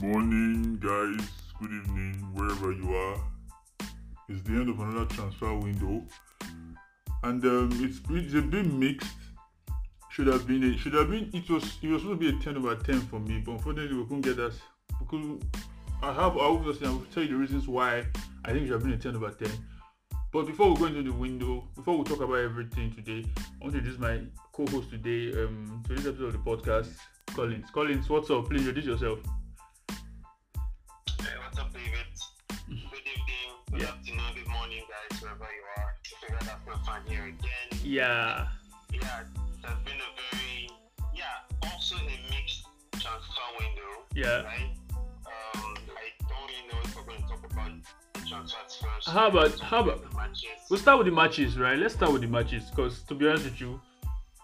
morning, guys. Good evening, wherever you are. It's the end of another transfer window, and um, it's it's a bit mixed. Should have been should have been it was it was supposed to be a ten over ten for me, but unfortunately we couldn't get that. Because I have obviously I'll tell you the reasons why I think it should have been a ten over ten. But before we go into the window, before we talk about everything today, I want to introduce my co-host today um to this episode of the podcast, Collins. Collins, what's up? Please introduce yourself. Good Yeah. afternoon, good morning, guys, wherever you are. Figure that's fan here again. Yeah. Yeah, it has been a very, yeah, also a mixed transfer window, Yeah. right? Um, I don't really know if we're going to talk about transfers first. How about- how about- the matches? We'll start with the matches, right? Let's start with the matches because to be honest with you,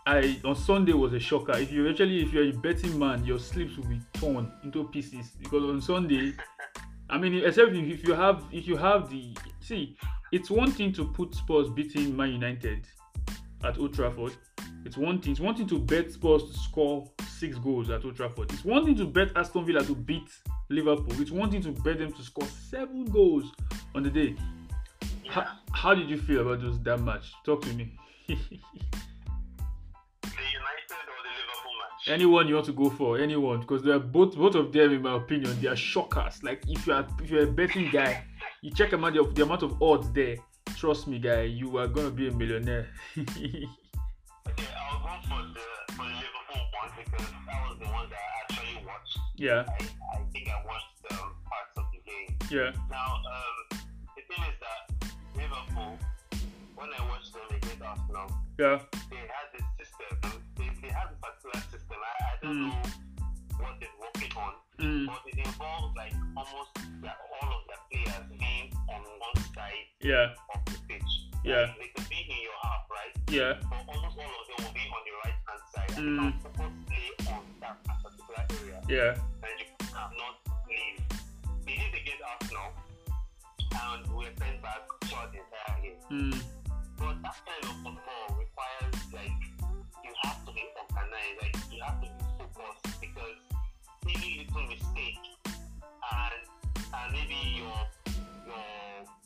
I on Sunday was a shocker. If you actually if you're a betting man, your sleeps will be torn into pieces because on Sunday, I mean, except if you have if you have the see, it's one thing to put Spurs beating Man United at Old Trafford. It's one thing. It's one thing to bet Spurs to score six goals at Old Trafford. It's one thing to bet Aston Villa to beat Liverpool. It's one thing to bet them to score seven goals on the day. How, how did you feel about those that match? Talk to me. anyone you want to go for, anyone, because they are both both of them, in my opinion, they are shockers. Like if you are if you're a betting guy, you check amount of the amount of odds there. Trust me, guy, you are gonna be a millionaire. Okay, I'll go for the, for the Liverpool one because that was the one that I actually watched. yeah, I, I think I watched um, parts of the game. yeah, Now, um, the thing is that Liverpool, when I watched them against Arsenal, yeah, they had this system. They, they a particular system. I, I don't Mm. know what they're working on, mm, but it involves like almost their, all of their players being on one side yeah, of the pitch. Yeah. Like, they could be in your half, right? yeah, But almost all of them will be on your right hand side. And Mm. they can focus play on that particular area yeah, and you cannot leave. They did against Arsenal, and we were sent back throughout the entire game. mm, But that kind of football requires like you have to be organized, like you have to be focused because any little mistake and and maybe your your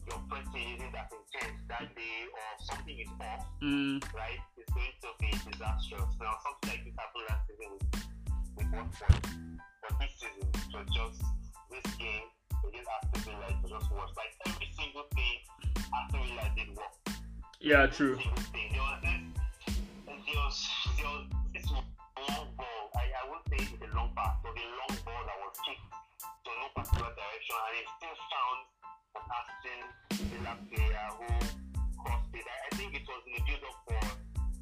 your pressing isn't that intense that day or something is off, mm, right? It's going to be disastrous. Now something like this happened last season with, with one point. But this season it was just this game against Aston Villa it was just worse. Like every single thing Aston Villa did work. yeah, true. Single thing. There was this there was was this long ball. I, I won't say it's a long pass, but a long ball that was kicked to no particular direction and it still found Aston Villa player who crossed it. I, I think it was in the build up for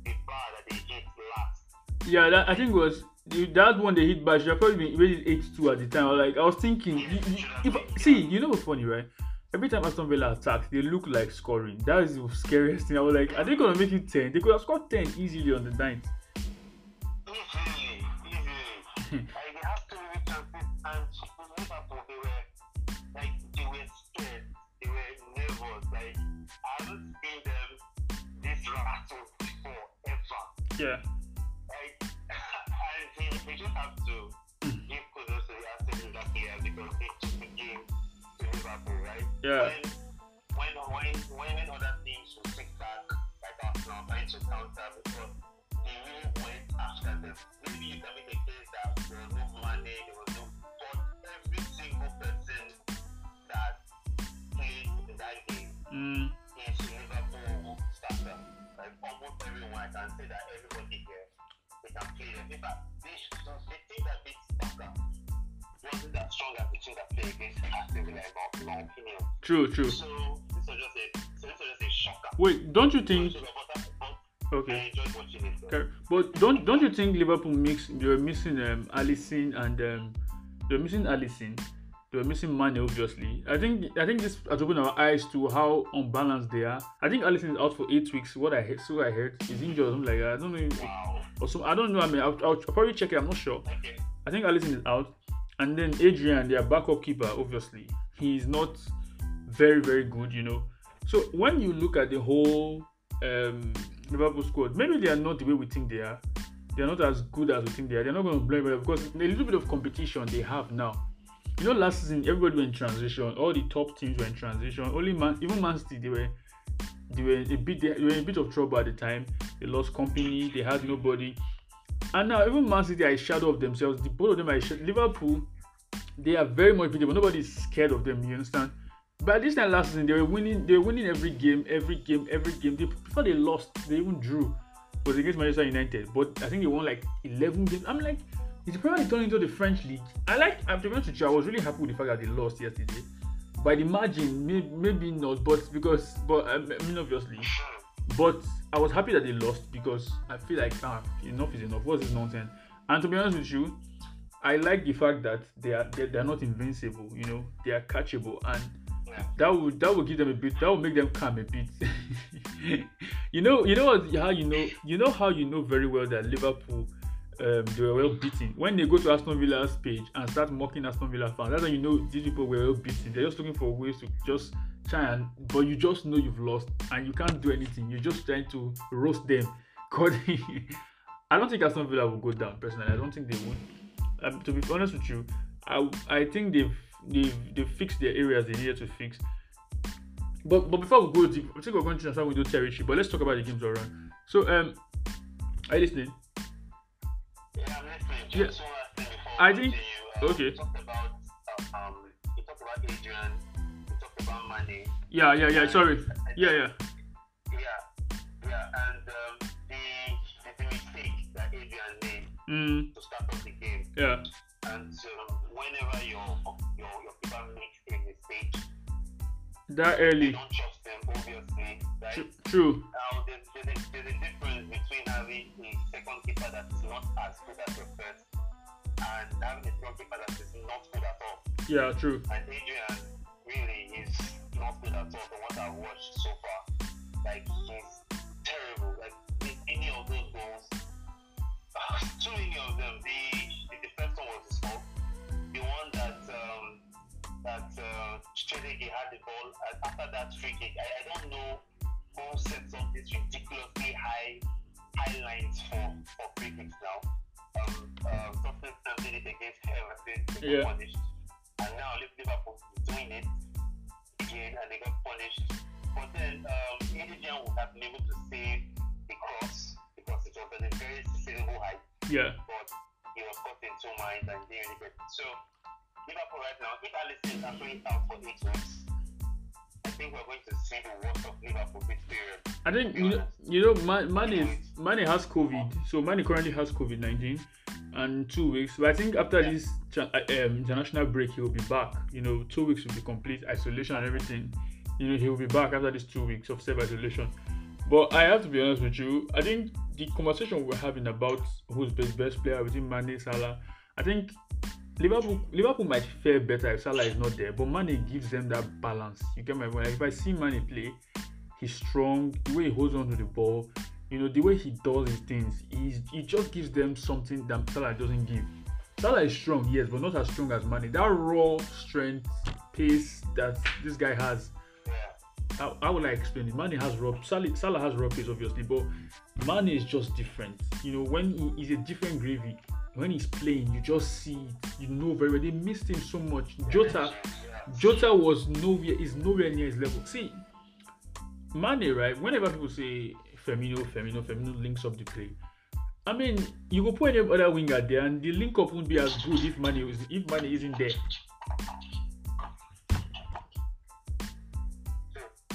the bar that they hit last. Yeah, that I think was that one they hit back. Should have probably been rated eight two at the time. I was Like I was thinking, you, you, if see, you know what's funny, right? Every time Aston Villa attacks, they look like scoring. That is the scariest thing. I was like, are they gonna make it ten? They could have scored ten easily on the ninth. Like they have to and sit and Liverpool they were like they were scared. They were nervous. Like I haven't seen them this rattled before ever. Yeah, Like and they, they just have to give kudos to the Villa players because they took the game to Liverpool, right? yeah, When when when when other teams will sit back like Arsenal trying to counter because they really went after them. Maybe you can make a case that there was no money, there was no but every single person that played in that game mm, is Liverpool starter. Like almost everyone I can say that everybody here they can play them. In fact, they should, the team that beat Barca wasn't that strong as the team that played against Aston Villa in my, opinion. true, true. So this was just a so this was just a shocker. Wait, don't you think? So, but, but I Okay. enjoyed watching it. Okay, but don't don't you think Liverpool mix they were missing um Alisson and um were missing Alisson, they were missing Mane obviously. I think I think this has opened our eyes to how unbalanced they are. I think Alisson is out for eight weeks. What I heard, so I heard, he's injured or something like that. I don't know. Wow. or some, I don't know. I mean, I'll, I'll probably check it. I'm not sure. Okay. I think Alisson is out, and then Adrian, their backup keeper, obviously, he's not very very good. You know. So when you look at the whole um, Liverpool squad, maybe they are not the way we think they are. They are not as good as we think they are. They're not going to blame them because a little bit of competition they have now. you know, last season everybody were in transition. All the top teams were in transition. Only man, even Man City, they were they were a bit they were in a bit of trouble at the time. They lost Kompany. They had nobody. And now even Man City are a shadow of themselves. The both of them are. Liverpool, they are very much visible. Nobody is scared of them. You understand? But this time last season, they were winning. They were winning every game, every game, every game. They, before they lost, they even drew. Was against Manchester United, but I think they won like 11 games. I'm like, it's probably turning into the French league? I like. I'm to be honest with you, I was really happy with the fact that they lost yesterday. By the margin, maybe, not, but because, but I mean, obviously, but I was happy that they lost because I feel like ah, enough is enough. What's this nonsense? And to be honest with you, I like the fact that they are they, they are not invincible. You know, they are catchable, and that would that would give them a bit. That would make them calm a bit. you know, you know how you know you know how you know very well that Liverpool um, they were well beaten. When they go to Aston Villa's page and start mocking Aston Villa fans, that's when you know these people were well beaten. They're just looking for ways to just try and, but you just know you've lost and you can't do anything. You're just trying to roast them. God, I don't think Aston Villa will go down personally. I don't think they would. Um, to be honest with you, I I think they've they've they've fixed their areas they needed to fix. But but before we go deep, I think we're going to transfer with territory. But let's talk about the games around. So um, are you listening? Yeah, I think- uh, okay. You talked about um, you talked about Adrian. You talked about Mane. Yeah, yeah, yeah. Sorry. Yeah, yeah. Yeah, yeah, and um, the, the mistake that Adrian made Mm, to start off the game, yeah. and um, whenever your a mistake, That you early. don't trust them, obviously, right? True. Now, there's, there's, a, there's a difference between having a second keeper that is not as good as your first, and having a second keeper that is not good at all. Yeah. True. And Adrian really is not good at all from what I've watched so far. Like he's terrible. Like any of those goals, uh, too many of them. The, the the first one was his fault. The one that um, that uh, Chedege had the ball and after that free kick. I, I don't know who sets up these ridiculously high high lines for for free kicks now. Um, uh, Tottenham did it against Everton. They Yeah. got punished and now Liverpool is doing it again and they got punished. But then um, Adrian would have been able to save the cross because it was at a very sustainable height, Yeah. but he was caught in two minds and didn't really get it. So Liverpool right now, if Alisson is actually out for eight weeks, I think we're going to see the worst of Liverpool this period. I think you know, you know Man- is Mane has COVID, so Mane currently has COVID nineteen, and two weeks. But I think after Yeah. this uh, um, international break, he will be back. You know, two weeks will be complete isolation and everything. You know, he will be back after these two weeks of self isolation. But I have to be honest with you. I think the conversation we're having about who's the best player between Mane Salah, I think Liverpool Liverpool might fare better if Salah is not there, but Mane gives them that balance. You get my point? Like if I see Mane play, he's strong. The way he holds on to the ball, you know, the way he does his things, he's, he just gives them something that Salah doesn't give. Salah is strong, yes, but not as strong as Mane. That raw strength, pace that this guy has. How, how will I explain it? Mane has raw, Salah, Salah has raw pace, obviously, but Mane is just different. You know, when he, he's a different gravy. When he's playing, you just see it. You know very well. They missed him so much. Jota, Jota was nowhere is nowhere near his level. See, Mane, right? Whenever people say Firmino, Firmino, Firmino links up the play. I mean, you go put any other winger there, and the link up won't be as good if Mane is if Mane isn't there.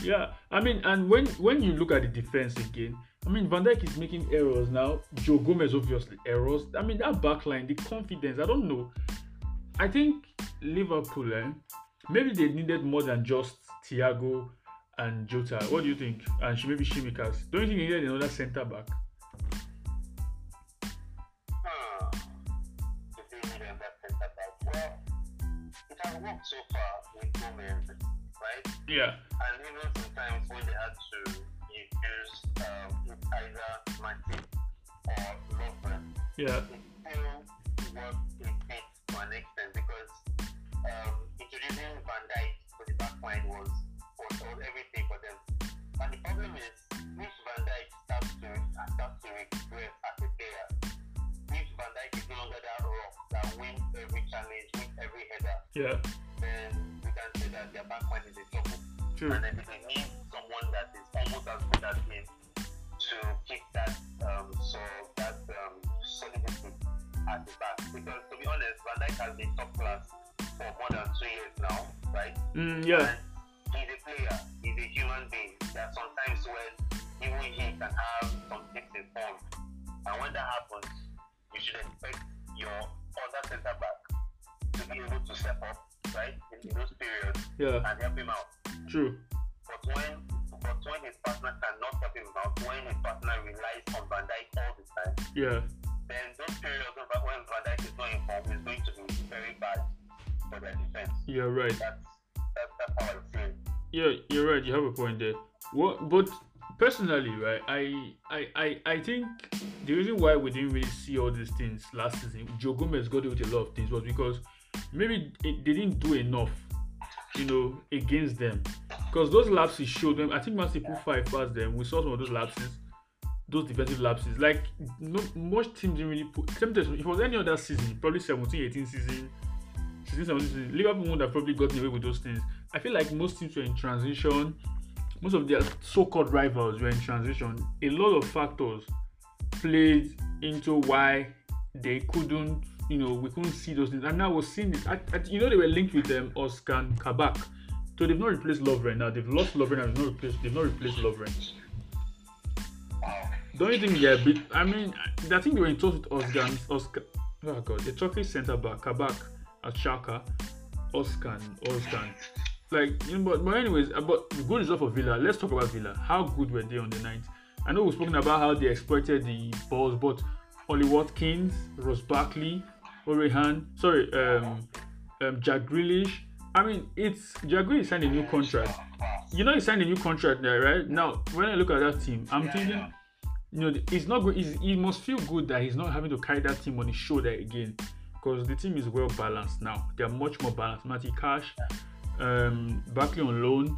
Yeah, I mean, and when when you look at the defense again, I mean, Van Dijk is making errors now. Joe Gomez obviously errors. I mean, that back line, the confidence. I don't know. I think Liverpool, eh, maybe they needed more than just Thiago and Jota. What do you think? And sh- maybe Tsimikas. Don't you think they needed another centre back? To do with them that centre back. Well, it has worked so far with Gomez, right? Yeah, And even sometimes when they had to use um, either Matip or yeah, it still worked a bit to an extent because um, introducing Van Dijk to the back line was, was, was everything for them. And the problem is, if Van Dijk starts to, starts to regress as a player, if Van Dijk is no longer that rock that wins every challenge, wins every header, Yeah. then we can say that their backman is a trouble. True. And then they need someone that is almost as good as him to keep that um so that um solidity at the back. Because to be honest, Van Dijk has been top class for more than two years now, right? Mm, yeah. And he's a player, he's a human being. There are sometimes when even he can have some dips in form. And when that happens, you should expect your other centre back to be able to step up, right? In, in those periods Yeah. and help him out. True. But when but when his partner cannot help him out, when his partner relies on Van Dijk all the time, Yeah. then those periods of when Van Dijk is not in form is going to be very bad for their defense. You're right. That's that's, that's how I feel. Yeah, you're right. You have a point there. What? But personally, right? I, I, I, I think the reason why we didn't really see all these things last season, Joe Gomez got away with a lot of things, was because maybe it, they didn't do enough, you know, against them. Because those lapses showed them. I think Man City put five past them. We saw some of those lapses, those defensive lapses. Like no, most teams didn't really put. If it was any other season, probably 17, 18 season, 16, 17 season, Liverpool would have probably gotten away with those things. I feel like most teams were in transition. Most of their so-called rivals were in transition. A lot of factors played into why they couldn't, you know, we couldn't see those things. And now we're seeing this. I, I, you know, they were linked with them, um, Oscar and Kabak. So they've not replaced Lovren now. They've lost Lovren and they've not replaced. They've not replaced Lovren. Don't you think they're a bit? I mean, I think they were in talks with Oscar. Oscar. Oh God, the Turkish centre back Kabak at Schalke, Oscar, Oscar. Like, you know, but, but anyways, about good result for Villa. Let's talk about Villa. How good were they on the night? I know we've spoken about how they exploited the balls, but Ollie Watkins, Ross Barkley, Orehan, sorry, um, um, Jack Grealish. I mean, it's Jack Grealish signed a new contract. You know, he signed a new contract there, right? Now, when I look at that team, I'm Yeah, thinking, yeah. you know, it's not good. It's, he must feel good that he's not having to carry that team on his shoulder again, because the team is well balanced now. They are much more balanced. Matty Cash, um, Barkley on loan,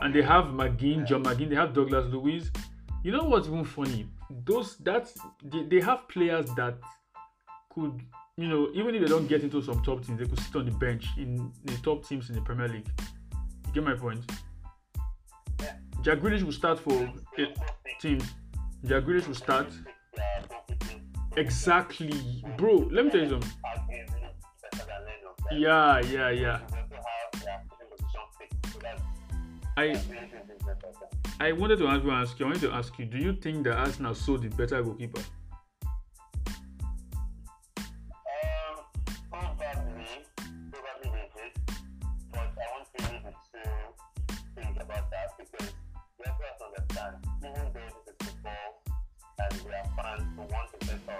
and they have McGinn, John McGinn. They have Douglas Luiz. You know what's even funny? Those that's they, they have players that could, you know, even if they don't get into some top teams, they could sit on the bench in the top teams in the Premier League. You get my point? Yeah. Jack Grealish will start for eight teams. Jack Grealish will start. Exactly, bro. Let me tell you something. arguably better than Leno, right? Yeah, yeah, yeah. They also have their position fixed, so that's I that's really, really better. I wanted to ask you, ask you. I wanted to ask you. Do you think that Arsenal sold the better goalkeeper?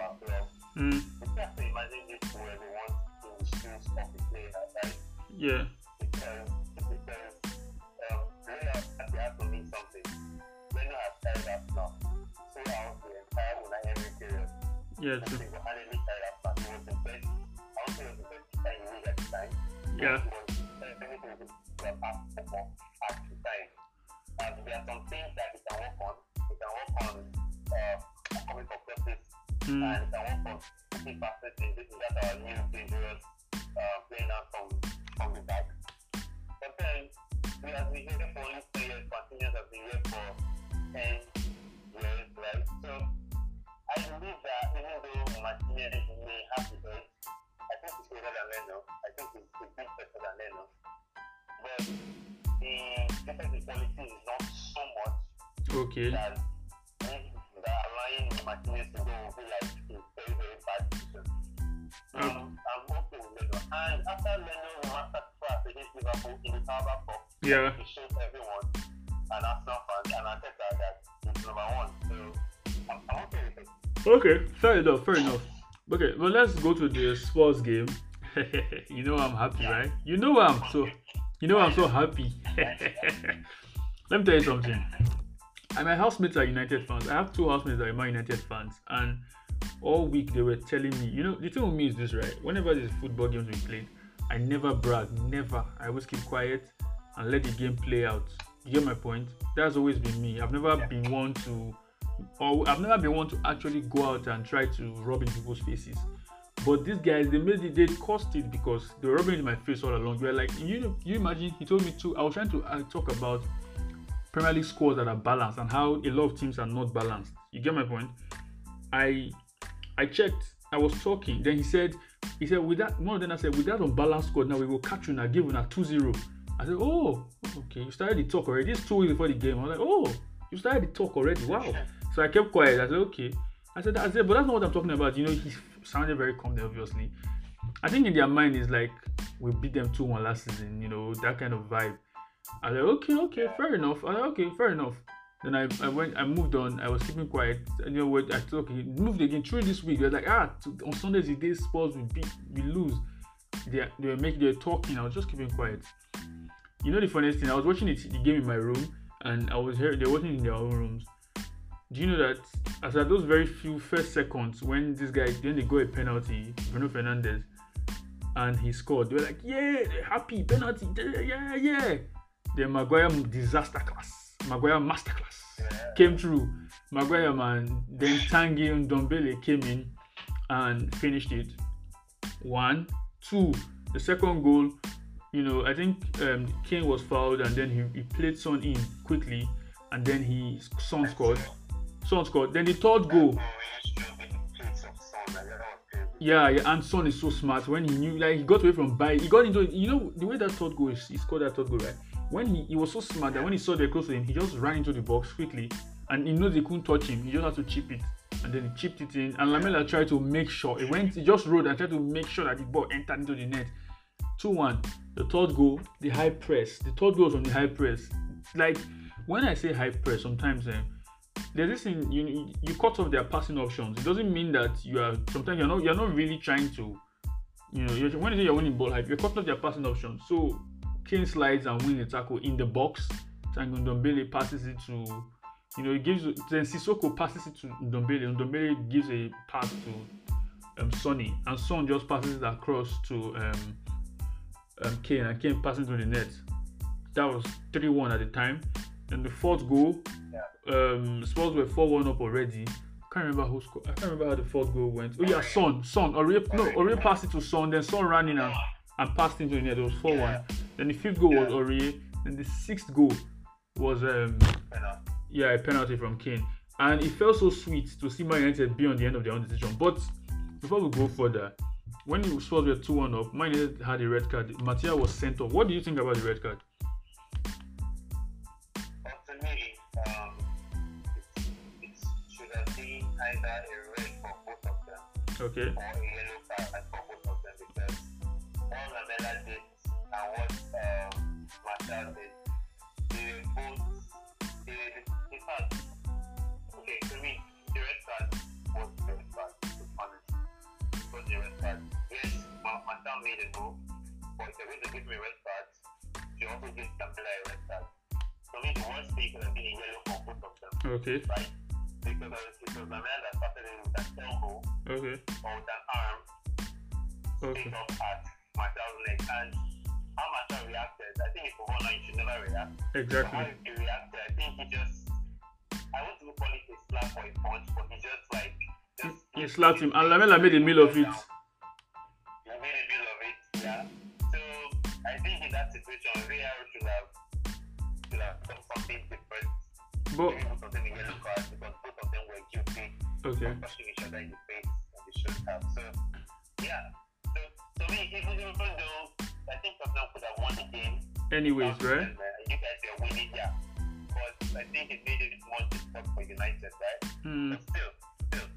Want to best for our Mm, you have to imagine this they want to the shoes of the player, right? yeah, Because, because um, they have to mean something. Carried us now. So out the entire Emery period. yeah, true. single-handedly carried us now. He was the best. I don't think he was the best guy in the league at the time. Yeah, He was uh, everything we have asked for at the time. There are some things that we can work on. We can work on uh, coming purpose mm, and can work on putting perspective. This is that our new dangerous uh, playing out from from the back. But then we have been here for only three years, continuous have been here for ten years, right? So I believe that even though Martinez may have the edge, I think he's better than Leno. I think he's a bit better than Leno. But the difference in quality is not so much okay, that that allowing Martinez to go be like a very, very bad decision. Um, I'm okay with Leno. And after Leno master class against Liverpool in the Carabao Cup, yeah, he showed everyone and Arsenal fans and Arteta that he's number one. So I'm, I'm okay with it. okay. Fair enough, fair enough. Okay, well, let's go to the Spurs game. you know I'm happy, right? You know I'm so, you know I'm so happy. Let me tell you something. And my housemates are United fans. I have two housemates that are Man United fans, and all week they were telling me, you know, the thing with me is this, right? Whenever there's football games we played, I never brag, never. I always keep quiet and let the game play out. You get my point? That's always been me. I've never been one to, or I've never been one to actually go out and try to rub in people's faces. But these guys, they made it, they caused it because they were rubbing in my face all along. You're like, you know, you imagine he told me to. I was trying to uh, talk about Premier League scores that are balanced and how a lot of teams are not balanced. You get my point? I I checked. I was talking. Then he said, he said with that one of them I said with that unbalanced score now we will catch you now give you a 2-0. I said, oh, okay, you started the talk already. This two weeks before the game. I was like, oh, you started the talk already. Wow. So I kept quiet. I said, okay. I said, I said, but that's not what I'm talking about. You know, he sounded very calm there, obviously. I think in their mind is like we beat them 2-1 last season, you know, that kind of vibe. I was like, okay, okay, fair enough. I like, okay, fair enough. Then I, I went, I moved on. I was keeping quiet. And you know what? I thought, okay, moved again. Through this week, they're like, ah, on Sundays, the day Spurs we beat, we lose. They, they were making, they were talking. I was just keeping quiet. You know the funniest thing? I was watching it, the game in my room, and I was here. They're watching in their own rooms. Do you know that as those very few first seconds when this guy then they go a penalty, Bruno Fernandes, and he scored, they were like, yeah, happy penalty, yeah, yeah. Then Maguire disaster class, Maguire masterclass came through. Maguire man, then Tanguy Ndombele came in and finished it. One, two. The second goal, you know, I think um, Kane was fouled and then he, he played Son in quickly and then he Son scored. Son scored. Then the third goal. Yeah, yeah, and Son is so smart. When he knew, like, he got away from by, he got into, you know, the way that third goal is, he scored that third goal, right? When he, he was so smart that when he saw they close to him, he just ran into the box quickly, and he knows he couldn't touch him. He just had to chip it, and then he chipped it in. And Lamela tried to make sure he went, he just rode and tried to make sure that the ball entered into the net. Two one. The third goal, the high press. The third goal was on the high press. Like when I say high press, sometimes. Eh, there's this thing you you cut off their passing options. It doesn't mean that you are sometimes you're not you're not really trying to, you know, you're, when you say you're winning ball hype, you're cutting off their passing options. So Kane slides and wins the tackle in the box. Tanguy Ndombele passes it to, you know, he gives then Sissoko passes it to Ndombele. and Ndombele gives a pass to um, Sonny, and Son just passes it across to um, um, Kane, and Kane passes it to the net. That was 3-1 at the time. And the fourth goal, um, Spurs were 4 1 up already. Can't remember who scored. I can't remember how the fourth goal went. Oh, yeah, Son. Son. Aurier, no, Aurier passed it to Son. Then Son ran in and, and passed into the net. It was 4 1. Then the fifth goal was Aurier. Then the sixth goal was, um, yeah, a penalty from Kane. And it felt so sweet to see Man United be on the end of their own decision. But before we go further, when the Spurs were 2 1 up, Man United had a red card. Martial was sent off. What do you think about the red card? either a red for both of them Okay. or a Martial did, they were both, they were, in okay, to me, the red card was the red card, to be honest. It was the red card. Yes, Ma- made a move, but if they're going to give me a red card, she also gives Lamela a red card. To me, the worst thing could have been a yellow for both of them Okay. right? Because it was a man that started with an elbow Okay. or with an arm Okay. at neck. And how Martial reacted, I think if for one, you should never react. But how Exactly. he reacted, I think he just, I want to call it a slap or a punch, but he just like, just. He slapped him, and Lamela made a meal of it. He made a meal of it, yeah. So I think in that situation, VAR should have, should have done something different. But Maybe something in yellow card because both of them were guilty. okay. pushing each other in the face and they should have. So yeah. So to me, even even though I think Tottenham could have won the game. Anyways, right? and, uh, you guys are winning, yeah. But I think it made it more difficult for United, right? Hmm. But still, still,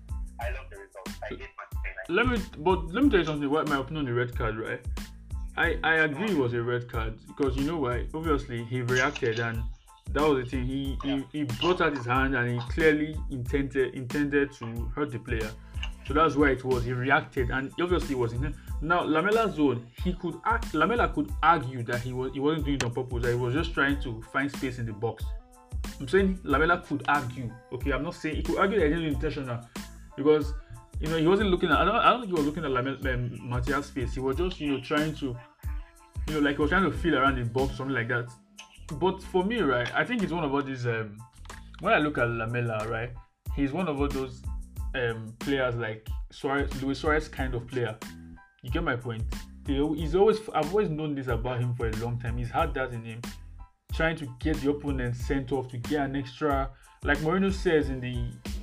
I love the result. I hate Manchester. Let me, but let me tell you something. What my opinion on the red card, right? I I agree it was a red card because you know why? Obviously, he reacted and that was the thing. He he, he brought out his hand and he clearly intended intended to hurt the player. So that's why it was. He reacted and obviously it was intent. Now Lamela's zone, he could act, Lamela could argue that he was he wasn't doing it on purpose. That he was just trying to find space in the box. I'm saying Lamela could argue. Okay, I'm not saying he could argue that he didn't intentional because you know he wasn't looking at. I don't, I don't think he was looking at Lamela um, Martial's face. He was just you know trying to, you know, like he was trying to feel around the box something like that. But for me, right, I think it's one of these. Um, when I look at Lamela, right, he's one of all those um, players like Suarez, Luis Suarez kind of player. You get my point. He's always I've always known this about him for a long time. He's had that in him, trying to get the opponent sent off to get an extra. Like Mourinho says in the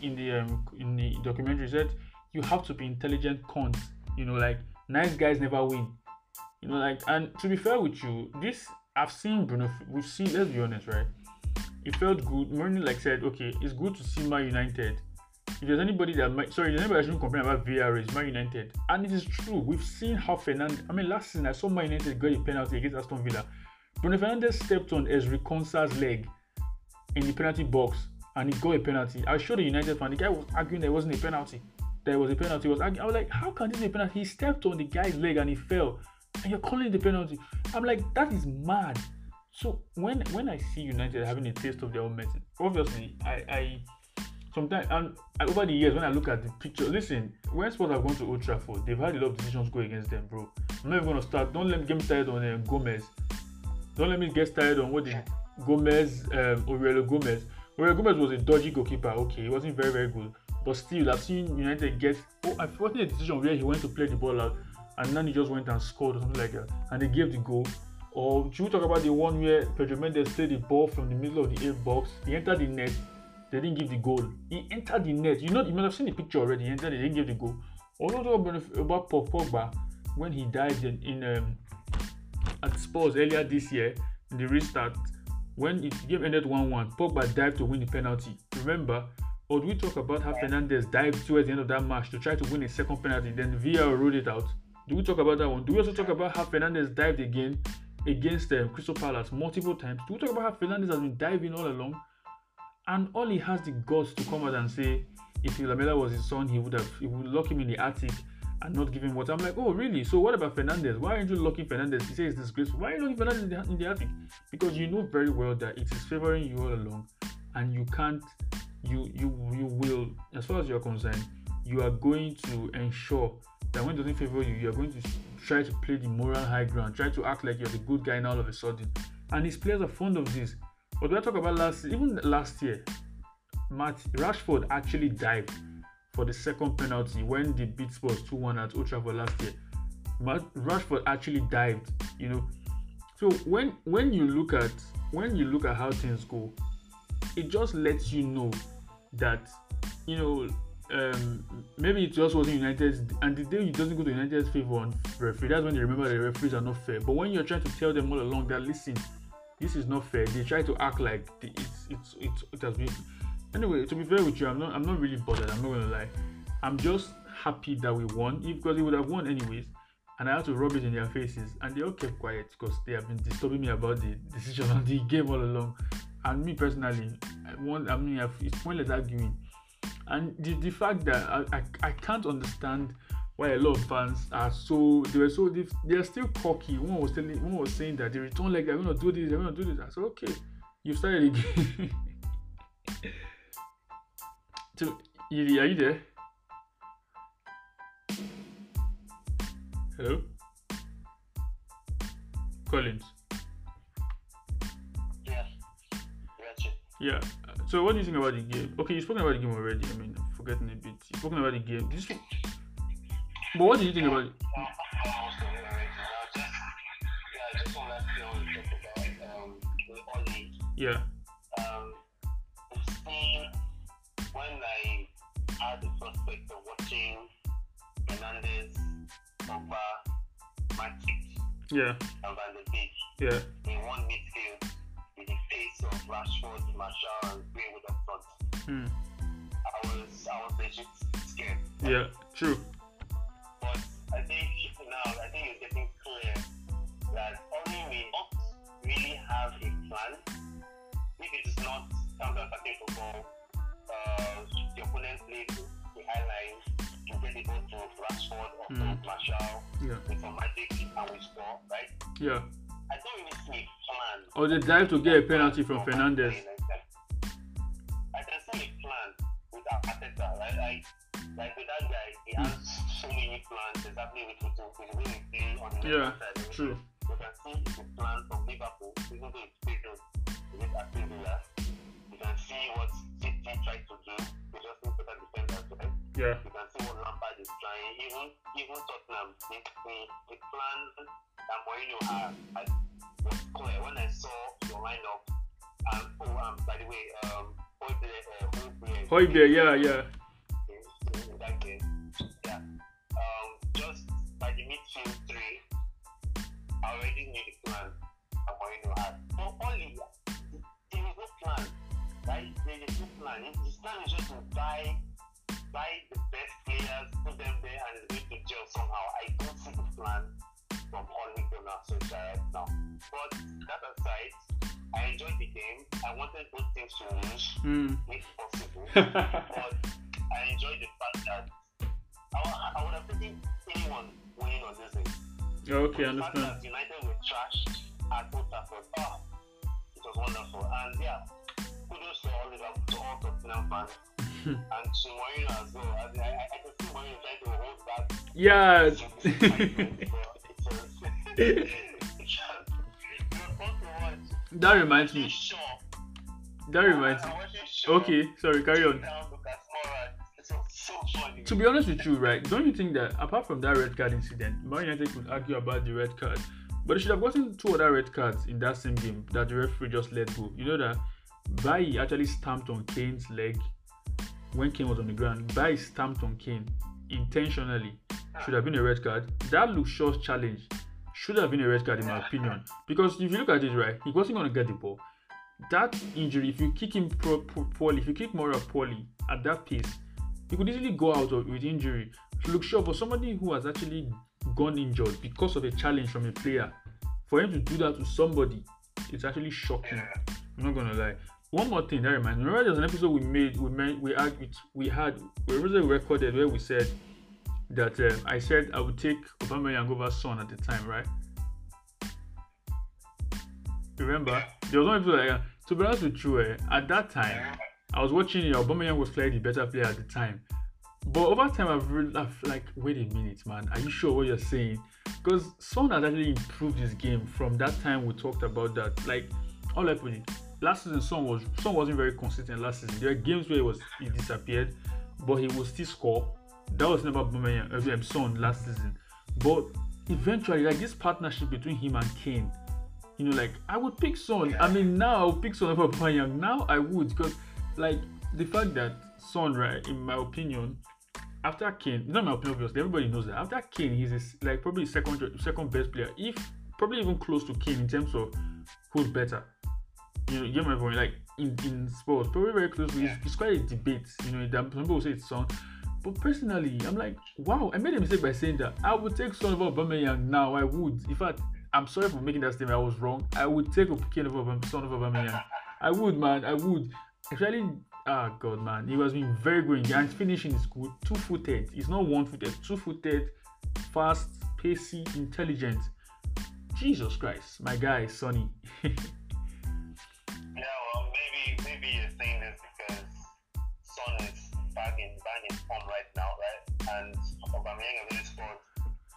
in the um, in the documentary, said you have to be intelligent cons. You know, like nice guys never win. You know, like and to be fair with you, this I've seen Bruno. We've seen. Let's be honest, right? It felt good. Mourinho like said, okay, it's good to see Man United if there's anybody that might sorry, there's anybody that shouldn't complain about VAR is Man United. And it is true. We've seen how Fernandes I mean last season I saw Man United got a penalty against Aston Villa. Bruno Fernandes stepped on Ezri Konsa's leg in the penalty box and he got a penalty. I showed the United fan, the guy was arguing there wasn't a penalty. There was a penalty. was arguing. I was like, how can this be a penalty? He stepped on the guy's leg and he fell. And you're calling it the penalty. I'm like, that is mad. So when when I see United having a taste of their own medicine, obviously I, I sometimes and over the years when I look at the picture, listen, when Spurs have gone to Old Trafford, they've had a lot of decisions go against them, bro. I'm not even gonna start. Don't let me get started on uh, Gomes. Don't let me get started on what the Gomes, um, Heurelho Gomes. Heurelho Gomes was a dodgy goalkeeper. Okay, he wasn't very very good, but still, I've seen United get. Oh, I've forgotten a decision where he went to play the ball out, and then he just went and scored or something like that, and they gave the goal. Or should we talk about the one where Pedro Mendes played the ball from the middle of the eight box? He entered the net, they didn't give the goal. He entered the net. You know, you might have seen the picture already. He entered, they didn't give the goal. Also about Paul Pogba when he died in, in um, at Spurs earlier this year in the restart when the game ended 1-1. Pogba dived to win the penalty. Remember, or do we talk about how Fernandes dived towards the end of that match to try to win a second penalty? Then VAR ruled it out. Do we talk about that one? Do we also talk about how Fernandes dived again against um, Crystal Palace multiple times? Do we talk about how Fernandes has been diving all along? And all he has the guts to come out and say, if Lamela was his son, he would have he would lock him in the attic and not give him water. I'm like, oh really? So what about Fernandes? Why aren't you locking Fernandes? He says it's disgraceful. Why are you locking Fernandes in the, in the attic? Because you know very well that it is favoring you all along, and you can't, you you you will, as far as you're concerned, you are going to ensure that when it doesn't favor you, you are going to try to play the moral high ground, try to act like you're the good guy now all of a sudden. And his players are fond of this. But when I talk about last, even last year, Matt Rashford actually dived for the second penalty when the beat was 2-1 at Old last year. Matt Rashford actually dived, you know. So when when you look at when you look at how things go, it just lets you know that you know um, maybe it just wasn't United's and the day it doesn't go to United's favor on referee, that's when they remember the referees are not fair. But when you're trying to tell them all along that listen, this is not fair. They try to act like it's, it's it's it has been. Anyway, to be fair with you, I'm not I'm not really bothered. I'm not gonna lie. I'm just happy that we won, because we would have won anyways. And I had to rub it in their faces, and they all kept quiet because they have been disturbing me about the decision on the game all along. And me personally, I want. I mean, it's pointless arguing. And the, the fact that I, I, I can't understand why a lot of fans are so they were so they, they're still cocky. One was telling one was saying that the return leg they're gonna do this, they're gonna do this. I said, okay, you started again. so Yiri, are you there? Hello? Collins. Yeah. Yeah. So what do you think about the game? Okay, you've spoken about the game already. I mean, forgetting a bit. You've spoken about the game. Speak? But what do you think about it? Yeah. Um, see, when I had the prospect of watching Fernandes, Pogba, Matic, yeah, and Van de Beek yeah, in one midfield with the face of Rashford, Martial, and Greenwood up front, hmm. I was I was legit scared. yeah, true. But I think now I think it's getting clear that only we don't really have a plan. If it is not counter-attacking football, uh, the opponent plays the high line to get the ball to Rashford or to Mm. Martial Yeah, with some magic and we score, right? yeah. I don't really see a plan. Or they dive to get a penalty from Fernandes. I can see a plan with Arteta, right? Like, like with that guy, he has so many plans exactly with, with, with the way he plays on the Yeah, side. True. You can see the plan from Liverpool, even though it's failed against Aston Villa. You can see what City tried to do. They just need better defenders, right? Yeah, You can see what Lampard is trying. even even Tottenham, the, the, the plan that Mourinho had, had was clear. When I saw your lineup, and oh, um, by the way, um, Højbjerg, uh, Højbjerg, yeah, yeah. That game, yeah. Um, just by the midfield three, I already knew the plan that Mourinho had. But only there is no plan, right? There is no plan. His plan is just to buy buy the best players, put them there, and it's going to gel somehow. I don't see the plan from Ole Gunnar Solskjaer right now. But that aside, I enjoyed the game. I wanted both teams to lose, Mm. if possible. but I enjoyed the fact that I, I would have taken anyone winning on this game. Okay, the fact understand. that United were trashed at Old Trafford, oh, it was wonderful. And yeah, kudos to all, Liverpool- to all Tottenham fans. and to Mourinho as well. I, I, I can see Mourinho trying to hold back Yeah. that reminds me. That reminds me. I Okay, sorry, carry on. To be honest with you, right? Don't you think that apart from that red card incident, Man United could argue about the red card, but they should have gotten two other red cards in that same game that the referee just let go. You know that Bailly actually stamped on Kane's leg when Kane was on the ground. Bailly stamped on Kane intentionally. Should have been a red card. That Luke Shaw's challenge should have been a red card in my opinion. Because if you look at it, right, he wasn't going to get the ball. That injury, if you kick him pro- pro- poorly, if you kick Moura poorly at that pace, he could easily go out of- with injury. Luke Shaw but somebody who has actually gone injured because of a challenge from a player, for him to do that to somebody, it's actually shocking. I'm not gonna lie. One more thing that reminds me. Remember, there's an episode we made. We made. We had. We had. We originally recorded where we said that uh, I said I would take Obama over Son at the time, right? Remember, there was one episode like, uh, to be honest with you, eh, at that time, I was watching it. Aubameyang was clearly the better player at the time. But over time, I've, re- I've like, wait a minute, man. Are you sure what you're saying? Because Son has actually improved his game from that time we talked about that. Like, all I put it, last season, Son was Son wasn't very consistent last season. There were games where he was he disappeared, but he would still score. That was never Aubameyang, uh, Son last season. But eventually, like this partnership between him and Kane, you know, like I would pick Son. I mean, now I would pick Son over Aubameyang. Now I would because, like, the fact that Son, right, in my opinion, after Kane, not my opinion, obviously, everybody knows that. After Kane, he's his, like probably second second best player, if probably even close to Kane in terms of who's better. You know, you get my point. Like in, in Spurs, probably very close. Yeah. It's, it's quite a debate. You know, that some people say it's Son, but personally, I'm like, wow, I made a mistake by saying that. I would take Son over Aubameyang now. I would. In fact, I'm sorry for making that statement. I was wrong. I would take Kane over Son over Aubameyang. I would, man. I would. Actually, ah, God, man. He was being very good. And finishing is good. Two footed. He's not one footed. Two footed, fast, pacey, intelligent. Jesus Christ, my guy, Sonny. Yeah, well, maybe maybe you're saying this because Son is back in back in form right now, right? And Aubameyang has only scored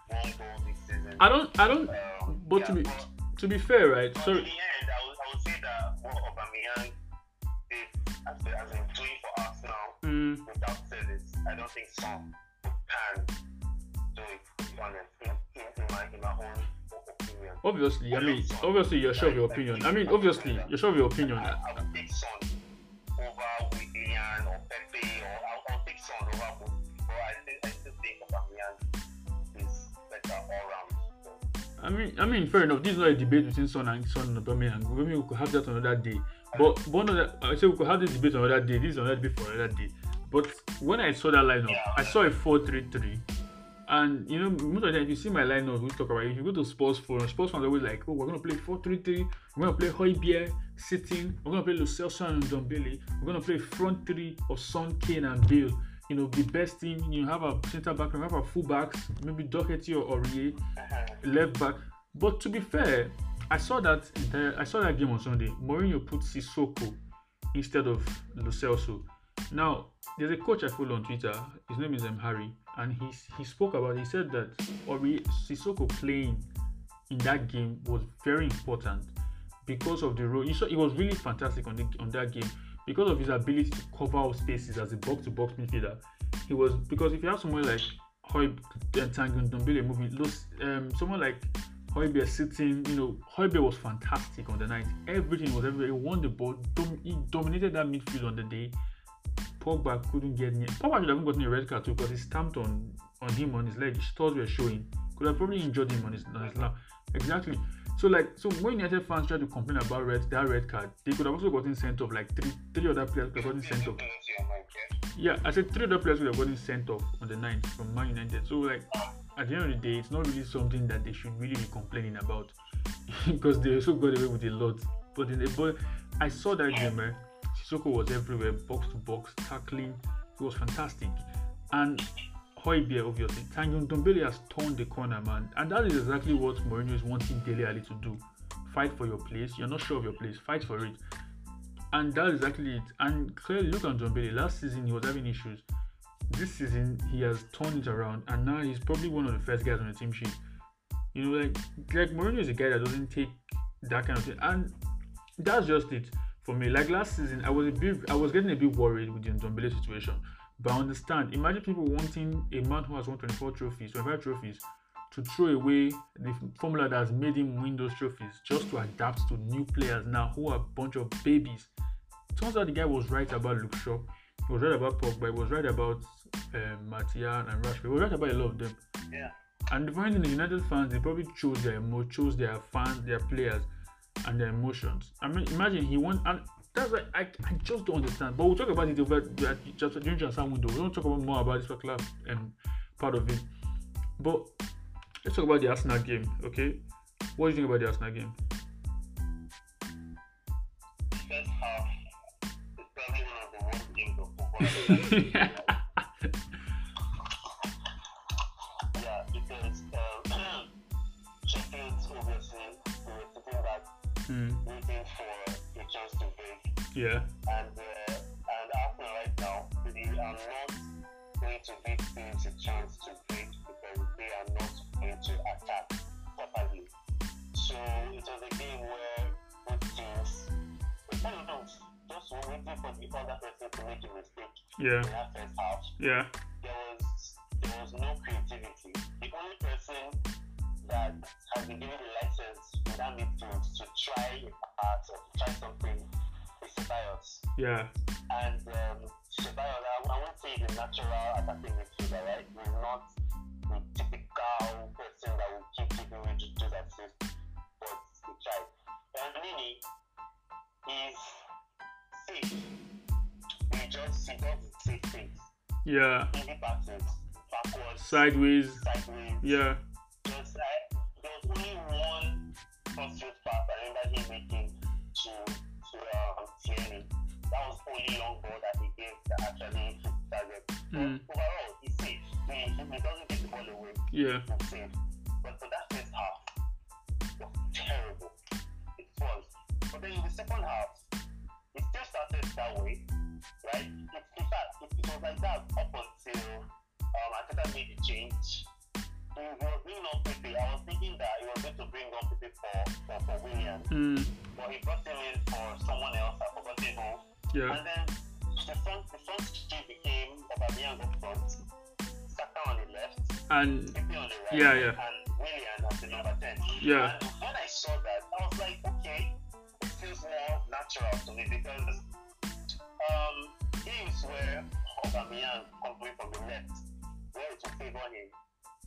one goal this season. I don't, I don't. Um, But yeah, to be, but- to be fair, right? Sorry. in the end, I would, I would say that what Aubameyang as, a- as for Arsenal Mm, without service, I don't think Son can do it. Honest, in, in, in my in my own opinion. obviously, I mean, obviously, you're sure of your opinion. I mean, obviously, you're sure of your opinion. I, I would take Son over Willian or Pepe, or I'll, take Son over. But I, think, I still think Aubameyang is better all round. I mean, I mean, fair enough. This is not a debate between Son and Son and Aubameyang. Maybe we could have that another day. But one of the, I say we could have this debate on another day. This is another debate for another day. But when I saw that lineup, I saw a 4-3-3. And you know, most of the time, if you see my lineup, we talk about it. If you go to Spurs Forum, Spurs fans are always like, "Oh, we're gonna play 4-3-3. We're gonna play Højbjerg sitting. We're gonna play Lo Celso and Dombele. We're gonna play front three of Son, Kane, and Bale. You know, the best team. You have a centre back, you have a full backs, maybe Doherty or Aurier uh-huh. left back. But to be fair, I saw that I saw that game on Sunday. Mourinho put Sissoko instead of Lo Celso. Now, there's a coach I follow on Twitter. His name is M. Harry, and he he spoke about. He said that Ori Sissoko playing in that game was very important because of the role. You saw he was really fantastic on the on that game because of his ability to cover up spaces as a box-to-box midfielder. He was because if you have someone like Hoy and Tanguy Ndombele moving. Um, someone like Højbjerg sitting, you know, Højbjerg was fantastic on the night. Everything was everywhere. He won the ball. Dom- he dominated that midfield on the day. Pogba couldn't get near. Pogba should have gotten a red card too because he stamped on on him on his leg. His toes were showing. Could have probably injured him on his on his lap. Exactly. So like so when United fans tried to complain about red that red card, they could have also gotten sent off. Like three three other players could have gotten sent off. Yeah, I said three other players would have gotten sent off on the night from Man United. So like at the end of the day, it's not really something that they should really be complaining about because they also got away with a lot. But in the but I saw that game, eh, Sissoko was everywhere, box to box, tackling. It was fantastic. And Højbjerg, obviously, Tanguy Ndombele has turned the corner, man. And that is exactly what Mourinho is wanting Dele Alli to do. Fight for your place. You're not sure of your place. Fight for it. And that is exactly it. And clearly, look at Ndombele. Last season, he was having issues. This season, he has turned it around. And now he's probably one of the first guys on the team sheet. You know, like, like Mourinho is a guy that doesn't take that kind of thing. And that's just it for me. Like last season, I was a bit, I was getting a bit worried with the Ndombele situation. But I understand. Imagine people wanting a man who has won 24 trophies, 25 trophies, to throw away the formula that has made him win those trophies just to adapt to new players now who are a bunch of babies. Turns out the guy was right about Luke Shaw. Was right about Pogba. Was right about um, Martial and Rashford. Was right about a lot of them. Yeah. And the funny thing, the United fans, they probably chose their emo- chose their fans, their players, and their emotions. I mean, imagine he won, and that's why I, I just don't understand. But we'll talk about it over at- just during transfer window. We don't talk about more about this particular um, part of it. But let's talk about the Arsenal game, okay? What do you think about the Arsenal game? Yeah, because um, Sheffield obviously we were sitting back waiting for a chance to break, yeah, and uh, and Arsenal right now they are not going to give a chance to break because they are not going to attack properly. So it was a game where just waiting for the other person to make a mistake yeah, in that first half yeah, there was there was no creativity. The only person that has been given the license in that midfield to try a part or to try something is Ceballos. yeah, And um, Ceballos, I, I won't say he's a natural attacking midfielder, right? He's not the typical person that will keep giving you to do that assist, but he tried. And Nini is He just yeah. Easy passes, backwards, Sideways, sideways. yeah, Just there was only one I remember him making to to. That was only long ball that he gave that actually hit target. But Mm. overall, he's safe. He, he doesn't get the ball away. yeah, He's safe. But that first half, was terrible. It was. But then in the second half, it still started that way, right? It, in fact, it, it was like that up until um, Arteta made the change. He was bringing on Pepe. I was thinking that he was going to bring on Pepe for, for, for Willian, mm, but he brought him in for someone else. I forgot name. yeah, And then the front, the front three became Aubameyang up front, Saka on the left, and Pepe on the right, Yeah, yeah. and Willian as the number 10. Yeah. And when I saw that, I was like, okay, it feels more natural to me because um, games where Aubameyang coming from the left, where will favor him,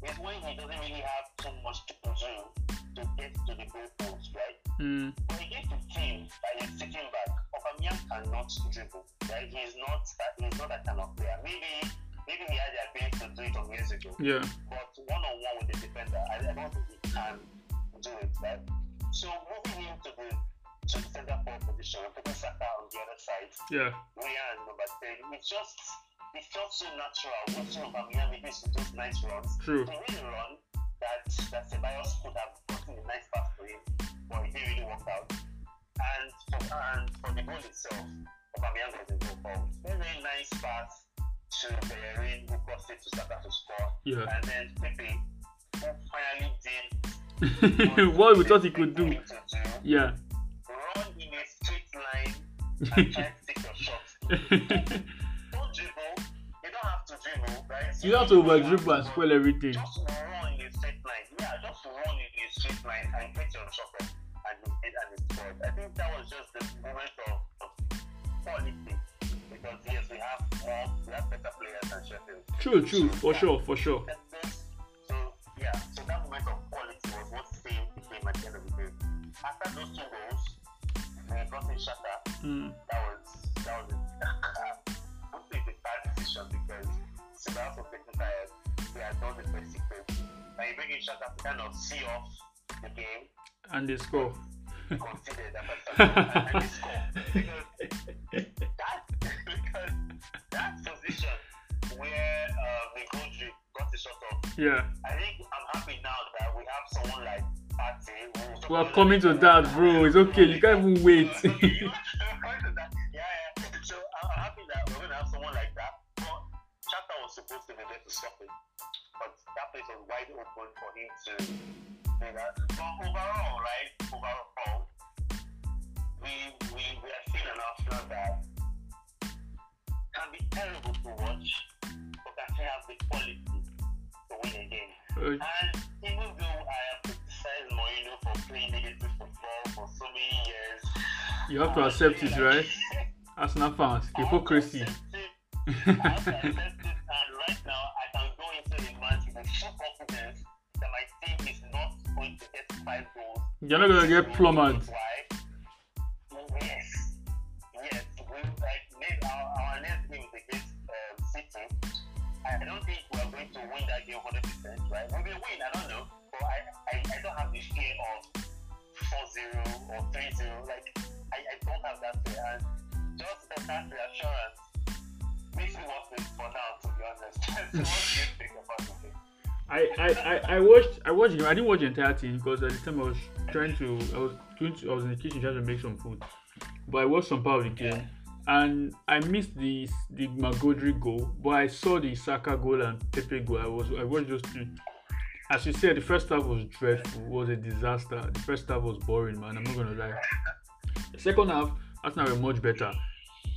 is when he doesn't really have too much to do to get to the goal post, right? mm, When he gets to team that is sitting back, Aubameyang cannot dribble, right? He's not that he's not that kind of player. Maybe maybe he had the ability to do it some years ago, yeah, but one on one with the defender, I, I don't think he can do it, right? So moving him to the to the center forward position, putting Saka on the other side, yeah, Ryan number ten, it just it felt so natural watching Aubameyang making those nice runs. true, The really run that that Ceballos could have gotten a nice pass for him, but it didn't really work out. And for, and for the goal itself, Aubameyang was in goal forward. Very, very nice pass to Bellerin, who crossed it to Saka to score. yeah. And then Pepe, who finally did what we thought he could do, yeah. Run in a straight line and try to take your. Don't dribble. Oh. You don't have to dribble, oh, right? You don't have to over dribble and spoil everything. Just run in a straight line. Yeah, just run in a straight line and get your shot off and you hit and it scored. I think that was just the moment of, of quality. Because yes, we have more, we have better players than Sheffield. True, true, for sure, for sure. So yeah, so that moment of quality was what saved the game at the end of the day. After those two goals, we got in Shatter. Mm. That was that was a, say it's a bad decision because Silas was getting tired. He had done the first sequence. And you bring in Shatter to kind of see off the game, And they score. consider that and they score. Because that because that position where uh, McGoldrick got the shot off Yeah. I think I'm happy now that we have someone like Partey We are coming to that, bro. It's okay. You can't even wait. yeah, yeah. So I'm happy that we're gonna have someone like that. But Xhaka was supposed to be there to stop it. But that place was wide open for him to do that. But overall, right, overall, we we we are seeing an Arsenal that can be terrible to watch, but can have the quality to win a game. Uh, And even though I have criticized Mourinho for playing negative football for so many years, you have to accept it, right? Arsenal fans, hypocrisy. I have to accept it. I have to accept it, and right now I can go into the match with full confidence that my team is not going to get five goals. You're not gonna get plummeted. Watched I. I didn't watch the entire thing because at the time I was trying to I was doing I was in the kitchen trying to make some food. But I watched some part of the game and I missed the the McGoldrick goal, but I saw the Saka goal and Pepe goal. I was I watched those two. As you said, the first half was dreadful, it was a disaster. The first half was boring, man. I'm not gonna lie. The second half, Arsenal were much better.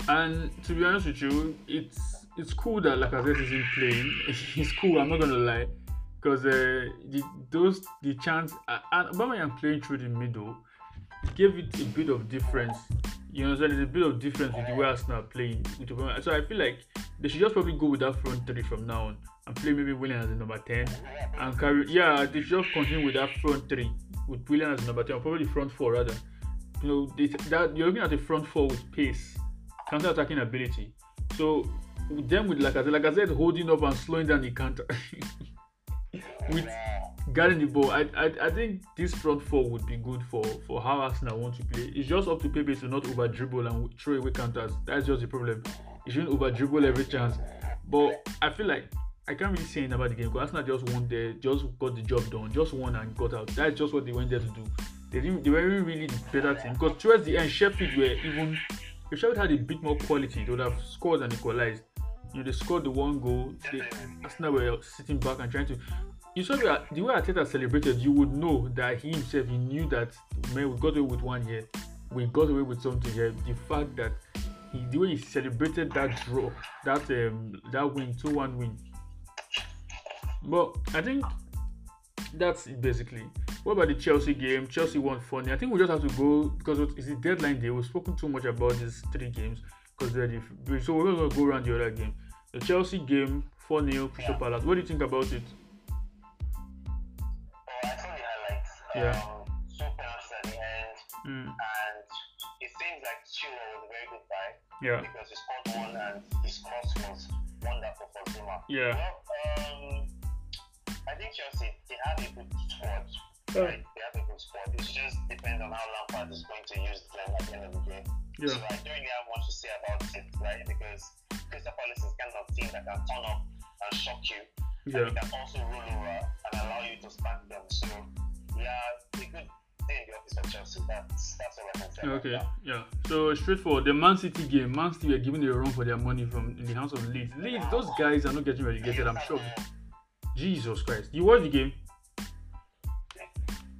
And to be honest with you, it's it's cool that Lacazette isn't playing. It's cool. I'm not gonna lie, because uh, the those the chance uh, Aubameyang playing through the middle gave it a bit of difference. You know, so there's a bit of difference with the way Arsenal are playing. So I feel like they should just probably go with that front three from now on and play maybe Willian as a number ten and carry. Yeah, they should just continue with that front three with Willian as number ten, or probably front four rather. You know, they, that you're looking at the front four with pace, counter-attacking ability. So with them with Lacazette, Lacazette holding up and slowing down the counter. with guarding the ball, I, I I think this front four would be good for for how Arsenal want to play. It's just up to Pepe to not over dribble and throw away counters. That's just the problem. He shouldn't over dribble every chance. But I feel like I can't really say anything about the game because Arsenal just won there, just got the job done, just won and got out. That's just what they went there to do. They didn't they weren't really the better team because towards the end Sheffield were even if Sheffield had a bit more quality, they would have scored and equalized. You know, they scored the one goal. They, Arsenal were sitting back and trying to. You saw the, the way Arteta celebrated. You would know that he himself he knew that man we got away with one here, we got away with something here. The fact that he, the way he celebrated that draw, that um that win, two one win. But I think that's it basically. What about the Chelsea game? Chelsea won funny. I think we just have to go because it's the deadline day. We've spoken too much about these three games because they're the so we're gonna go around the other game. The Chelsea game, 4 0 Crystal Palace. What do you think about it? I saw the highlights. Yeah. Um, two penalties at the end, Mm, and it seems like Chilwell was a very good buy yeah, because he scored one and his cross was wonderful for Zouma. yeah, Well, um, I think Chelsea they have a good squad. Yeah. Right? They have a good squad. It just depends on how Lampard is going to use them at the end of the game. Yeah. So yeah, I don't really have much to say about it, right? Because Crystal is kind of team that can turn up and shock you. yeah. And can also roll over and allow you to spank them. So yeah, a good day in the office for Chelsea. That's that's all I can say. about Okay, that. yeah. So straightforward. The Man City game, Man City are giving a run for their money from in the hands of Leeds. Leeds, those guys are not getting relegated. I'm sure. Jesus Christ, you watch the game,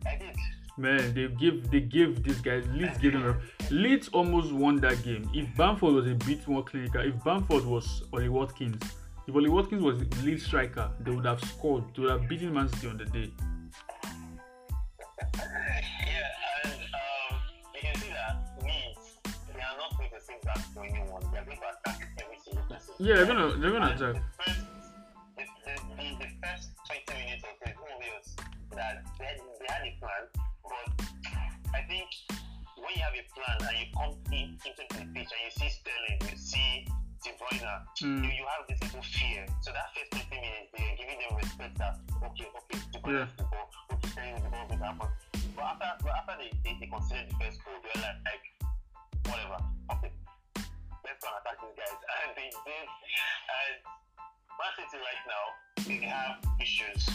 I did. man. They give they give these guys Leeds gave them. A, Leeds almost won that game. If Bamford was a bit more clinical, if Bamford was Ollie Watkins, if Ollie Watkins was the lead striker, they would have scored. They would have beaten Man City on the day. Yeah, they are not going to. They are going to attack. The first, the, the, the, the first 20 minutes or so, it's obvious that they, they had a plan, but I think when you have a plan and you come in, into the pitch and you see Sterling, you see De Bruyne, Mm. you, you have this little fear. So that first 20 minutes, they're giving them respect that, okay, okay, De Bruyne Yeah. the ball, okay, Sterling, the ball will happen. But after, but after they, they, they considered the first goal, they were like, like, whatever, okay, let's go and attack these guys. And they did. And Man City right now, they have issues.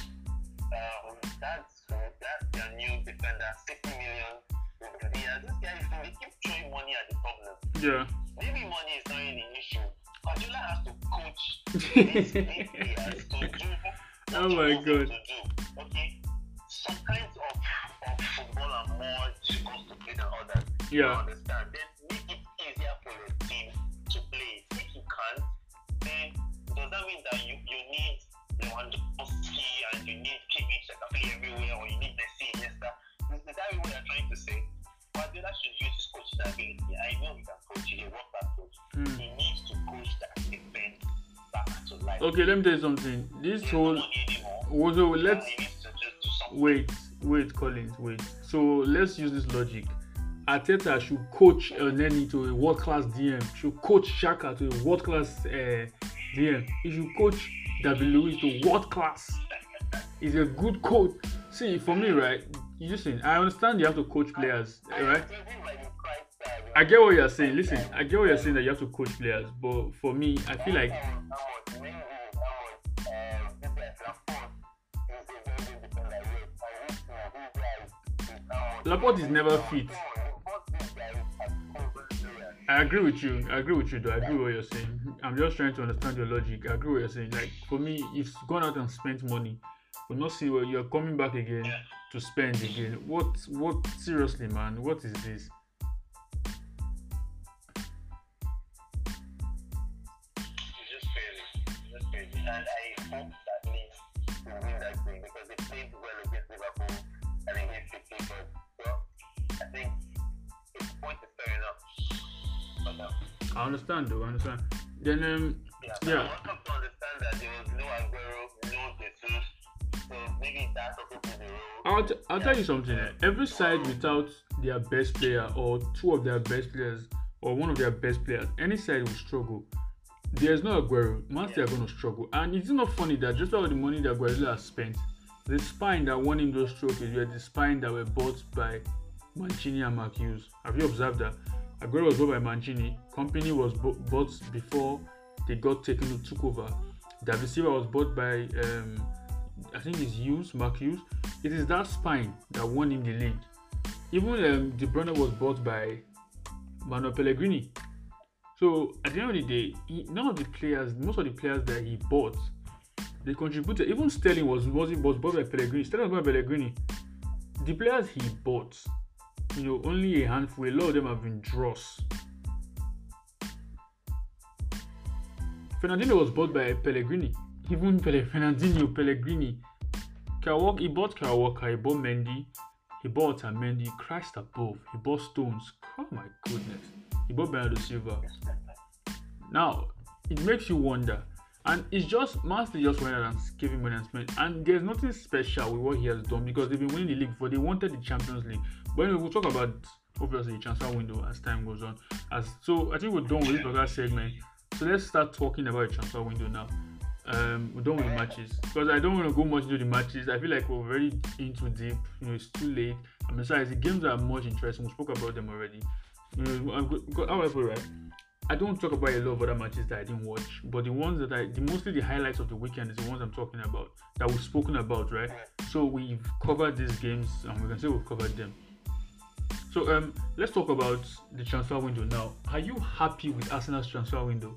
Um, that's that's their new defender, 60 million. Yeah, this guy, they keep throwing money at the problem. Yeah. Maybe money is not really an issue. Guardiola has to coach these, players to do what Oh my God. to do. Okay, some kinds of, of football are more difficult to play than others. You Yeah. understand? Then make it easier for your team to play. If you can't, then does that mean that you, you need Lewandowski and you need Kimmich that can play everywhere, or you need Messi, Iniesta? Is, that what you're trying to say? Guardiola should use his coaching ability. I know he can coach. He's a world class coach. Mm. He needs to coach that defense back to life. Okay, let me tell you something. This There's whole also let's he needs to just do wait, wait, Collins, wait. So let's use this logic. Arteta should coach Elneny to a world class DM. Should coach Xhaka to a world class uh, DM. He should coach David Luiz to world class. He's a good coach. See, for me, right? Listen. I understand you have to coach players, right? I get what you're saying. Listen, I get what you're saying that you have to coach players, but for me, I feel like Laporte is never fit. I agree with you. I agree with you, though. I agree with what you're saying. I'm just trying to understand your logic. I agree with what you're saying. Like for me, if you've gone out and spent money, but not see where you're coming back again to spend again. What? What? Seriously, man. What is this? It's just crazy. It's just crazy. And I hope that Leeds will win that game because they played well against Liverpool and against City. Well, I think his point is fair enough. I understand, though. I understand. Then, um, yeah. Yeah. I'll, t- I'll tell you something. Every side without their best player or two of their best players or one of their best players, any side will struggle. There's no Aguero. Man City are going to struggle. And it's not funny that just all the money that Guardiola has spent, the spine that won him those trophies were the spine that were bought by Mancini and Mark Hughes. Have you observed that? Aguero was bought by Mancini. Kompany was bo- bought before they got taken took over. David Silva was bought by um, I think it's Hughes, Mark Hughes. It is that spine that won him the league. Even um, De Bruyne was bought by Manuel Pellegrini. So at the end of the day, he, none of the players, most of the players that he bought, they contributed. Even Sterling was was, was bought by Pellegrini. Sterling was bought by Pellegrini. The players he bought, you know, only a handful. A lot of them have been draws. Fernandinho was bought by Pellegrini. Even Pele, Fernandinho, Pellegrini. Walker, he bought Walker, he bought Mendy, he bought Mendy, Christ above, he bought Stones. Oh my goodness. He bought Bernardo Silva. Now, it makes you wonder. And it's just, City just went and him money and spent. And there's nothing special with what he has done because they've been winning the league before. They wanted the Champions League. But anyway, we'll talk about, obviously, the transfer window as time goes on. As So I think we're done with this segment. So let's start talking about the transfer window now. Um, we're done with the matches because I don't want to go much into the matches. I feel like we're very into deep. You know, it's too late. And besides, the games are much interesting. We spoke about them already. You know, I've got, got, do I put it right? I don't talk about a lot of other matches that I didn't watch, but the ones that I, the mostly the highlights of the weekend is the ones I'm talking about that we've spoken about, right? So we've covered these games, and we can say we've covered them. So um, let's talk about the transfer window now. Are you happy with Arsenal's transfer window?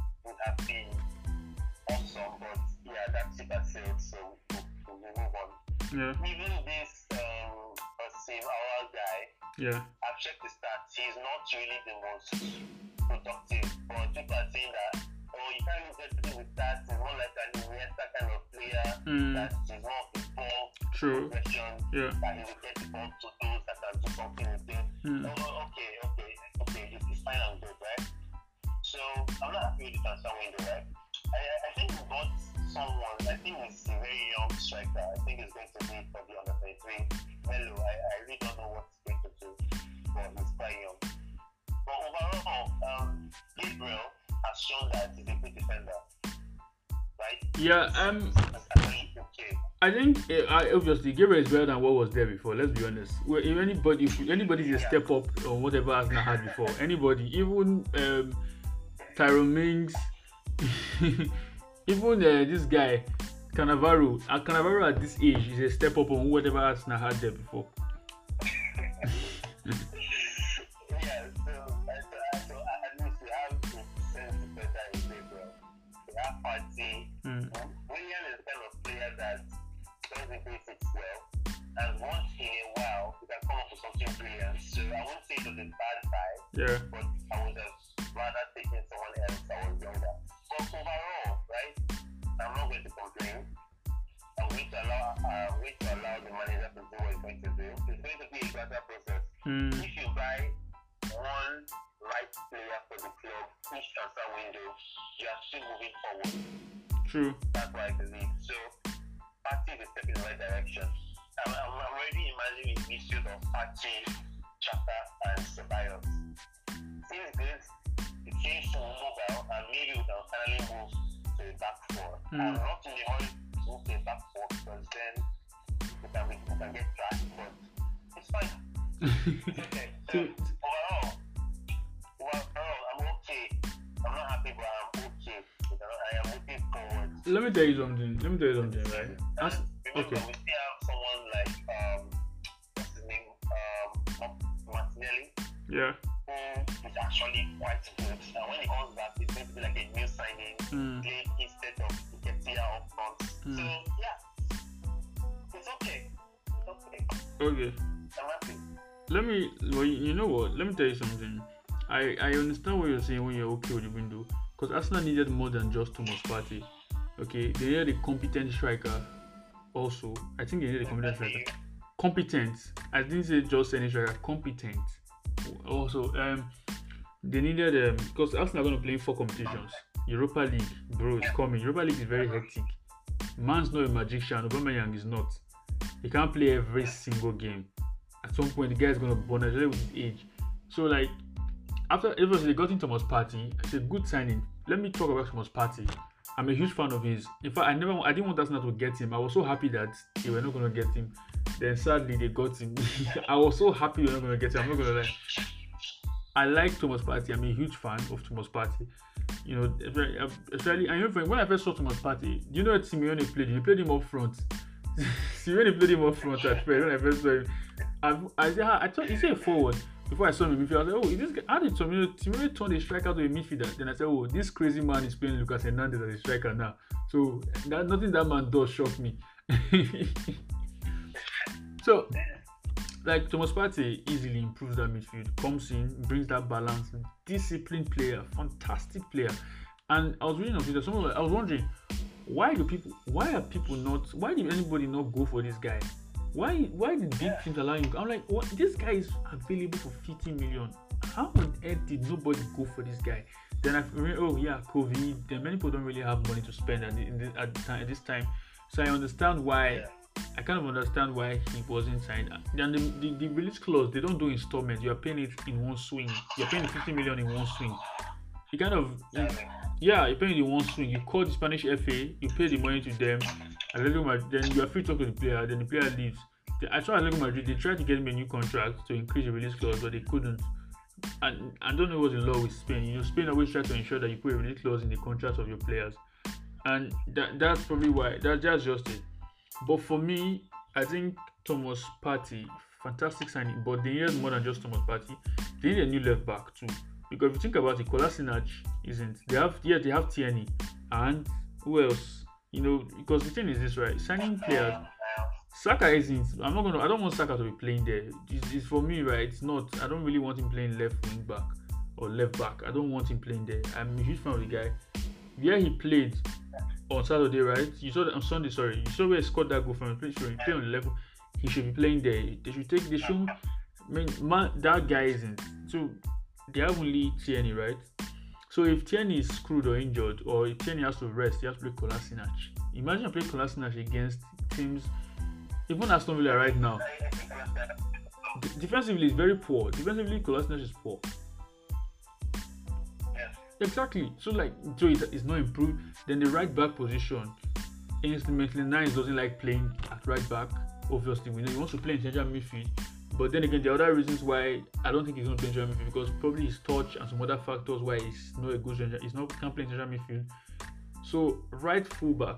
would have been awesome, but yeah, that has sailed, so we, we, we move on. Yeah. Even this um, Asim our guy, Yeah. I've checked the stats. He's not really the most productive, but people are saying that oh, you can't look at it with that. He's more like an Iniesta kind of player. Mm. That he's more of the ball True. progression. Yeah. That he will get the ball to those that can do something with it. Mm. Oh, okay, okay, okay. It's, it's fine and good, right? With the transfer window, right? I, I- think we got someone. I think he's a very young striker. I think it's going to be probably under 23. Melo, I, I really don't know what he's going to do, but he's quite young. But overall, um, Gabriel has shown that he's a good defender, right? Yeah. Um. I think uh, I obviously Gabriel is better than what was there before. Let's be honest. Well, if anybody, if anybody is a step up or whatever Arsenal had before, anybody, even um, Tyrone Mings, even uh, this guy Cannavaro, uh, Cannavaro at this age is a step up on whatever Arsenal had there before. Mm. Willian is the kind of player that does the basics well, and once in a while, he can come up with something brilliant. So I won't say it was a bad Yeah. but I would have rather taken someone else that was younger. But overall, right, I'm not going to complain. I'm going to allow, uh, I'm going to allow the manager to do what he's going to do. It's going to be a gradual process. Mm. If you buy one right player for the club each transfer window, you are still moving forward. True. That's what I believe. So, Partey is a step in the right direction. I'm, I'm already imagining midfield of Partey, Xhaka, and Ceballos. Seems good. The team should move out, and maybe we can finally move to the back four. I'm Mm. not in the hurry to move to the back four because then we can, we can get trash, but it's fine. Okay. So, overall, overall, I'm okay. I'm not happy, but I'm okay. Because I am looking forward. Let me tell you something. Let me tell you something, right? As, okay. we still have someone like um, what's his name, um, Martinelli, Yeah. Who is actually quite good. And when he comes back, it's going to be like a new signing, Mm. playing instead of Nketiah up front. Mm. So yeah, it's okay. It's okay. Okay. Let me well you you know what let me tell you something i i understand what you're saying when you're okay with the window because arsenal needed more than just thomas Partey. okay they needed a competent striker also i think they needed a competent striker competent i didn't say just any striker competent also um they needed um because arsenal are going to play four competitions europa league bro it's coming europa league is very hectic man's not a magician Aubameyang is not he can't play every single game at some point the guy is gonna burn especially with his age. So like after obviously they got in Thomas Partey, it's a good signing. Let me talk about Thomas Partey. I'm a huge fan of his. In fact, I never I didn't want Arsenal to get him. I was so happy that they were not gonna get him. Then sadly they got him. I was so happy were not gonna get him. I'm not gonna lie. I like Thomas Partey. I'm a huge fan of Thomas Partey. You know, especially, I remember when I first saw Thomas Partey. Do you know what Simeone played? He played him up front. Simeone played him up front at first when I first saw him. I, I, ah, I thought he said forward before I saw him in midfield. I was like, oh, is this guy, how did Simeone, Simeone turn a striker to a midfielder? Then I said, oh, this crazy man is playing Lucas Hernandez as a striker now. So that, nothing that man does shock me. so, like Thomas Partey easily improves that midfield, comes in, brings that balance, disciplined player, fantastic player. And I was reading on Twitter, someone I was wondering, why do people why are people not why did anybody not go for this guy? Why why did big teams allow him? I'm like, what this guy is available for 50 million. How on earth did nobody go for this guy? Then I remember, oh yeah, COVID. Then many people don't really have money to spend at, the, the, at, the time, at this time. So I understand why. I kind of understand why he wasn't signed. Then the, the, the release clause, they don't do installments. You are paying it in one swing. You're paying 50 million in one swing. You kind of yeah, you're paying in one swing. You call the Spanish FA, you pay the money to them, Atletico Madrid, then you are free to talk to the player, then the player leaves. The, I saw Atletico Madrid, they tried to get him a new contract to increase the release clause, but they couldn't. And I don't know what's the law with Spain. You know, Spain always try to ensure that you put a release clause in the contracts of your players. And that that's probably why that, that's just it. But for me, I think Thomas Partey, fantastic signing, but they needed more than just Thomas Partey. They need a new left back too. Because if you think about it, Kolasinac isn't. They have yeah, they have Tierney and who else? You know, because the thing is this right, signing players. Saka isn't. I'm not gonna. I don't want Saka to be playing there. It's, it's for me, right? It's not. I don't really want him playing left wing back or left back. I don't want him playing there. I'm a huge fan of the guy. Yeah, he played on Saturday, right? You saw that on Sunday. Sorry, you saw where he scored that goal from. He he played on the level. He should be playing there. They should take. They should. I mean, man, that guy isn't. So they have only Tierney, right? So if Tierney is screwed or injured, or if Tierney has to rest, he has to play Kolasinac. Imagine playing Kolasinac against teams, even Aston Villa right now. D- defensively, is very poor. Defensively, Kolasinac is poor. Exactly. So like, so it, it's not improved. Then the right back position, instrumentally Niles doesn't like playing at right back. Obviously, we know he wants to play in central midfield. But then again, the other reasons why I don't think he's going to play in central midfield because probably his touch and some other factors why he's not a good central. He's not can't play in central midfield. So right fullback,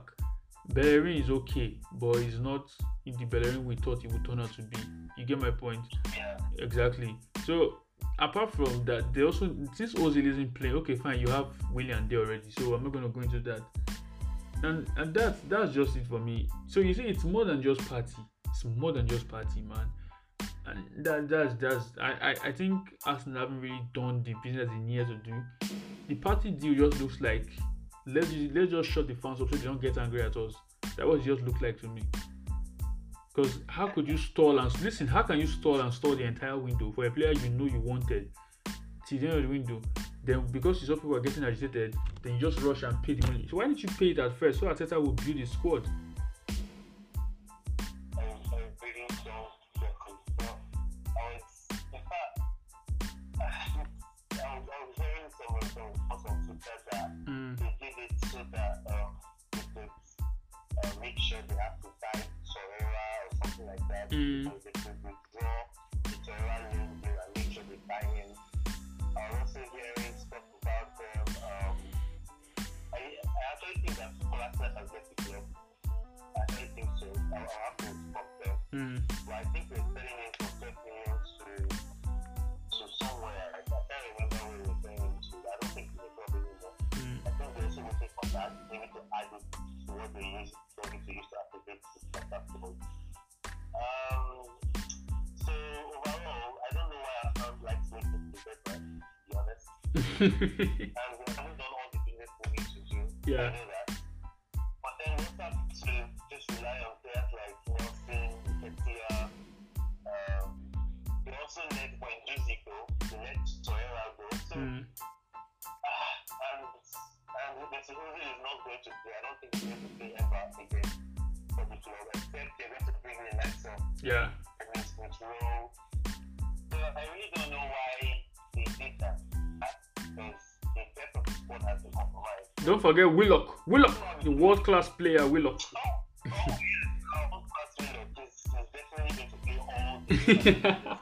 Bellerin is okay, but he's not in the Bellerin we thought he would turn out to be. You get my point? Yeah. Exactly. So apart from that, they also since Ozil isn't playing, okay, fine, you have Willian there already, so I'm not gonna go into that. And and that's that's just it for me. So you see, it's more than just Partey. It's more than just Partey, man. And that that's that's I I, I think Arsenal haven't really done the business they needed to do. The Partey deal just looks like let's let's just shut the fans up so they don't get angry at us. That was just look like to me. Because how could you stall and listen? How can you stall and stall the entire window for a player you know you wanted till the end of the window? Then because you saw people are getting agitated, then you just rush and pay the money. So why didn't you pay it at first so Arteta will build his squad? 아, forget Willock. Willock, the world class player Willock. Oh, oh,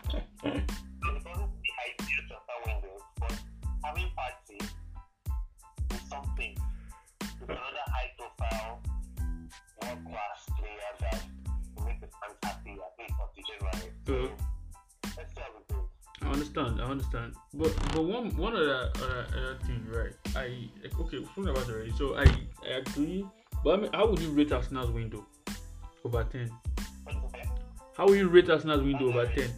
would you rate Arsenal's window over ten? What is it? How will you rate Arsenal's window over ten?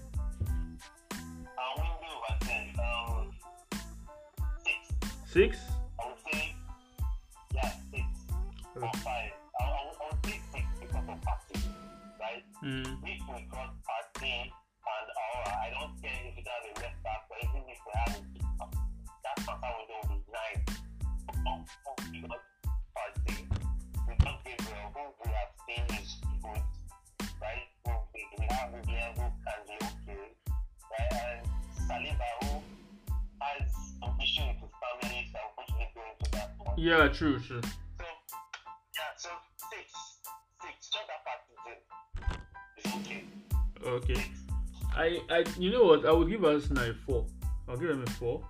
Our window over 10, um, 6. Six? I would say, yeah, 6 or 5. I, I, would, I would say 6 because of Partey, right? Mm, if we got Partey and Aouar, I don't Saliba, has issue with his family, so unfortunately go into that one. yeah, true, true. So, yeah, so six, six, just that thing is okay. Okay. I I you know what? I would give Arsenal a four. I'll give them a four.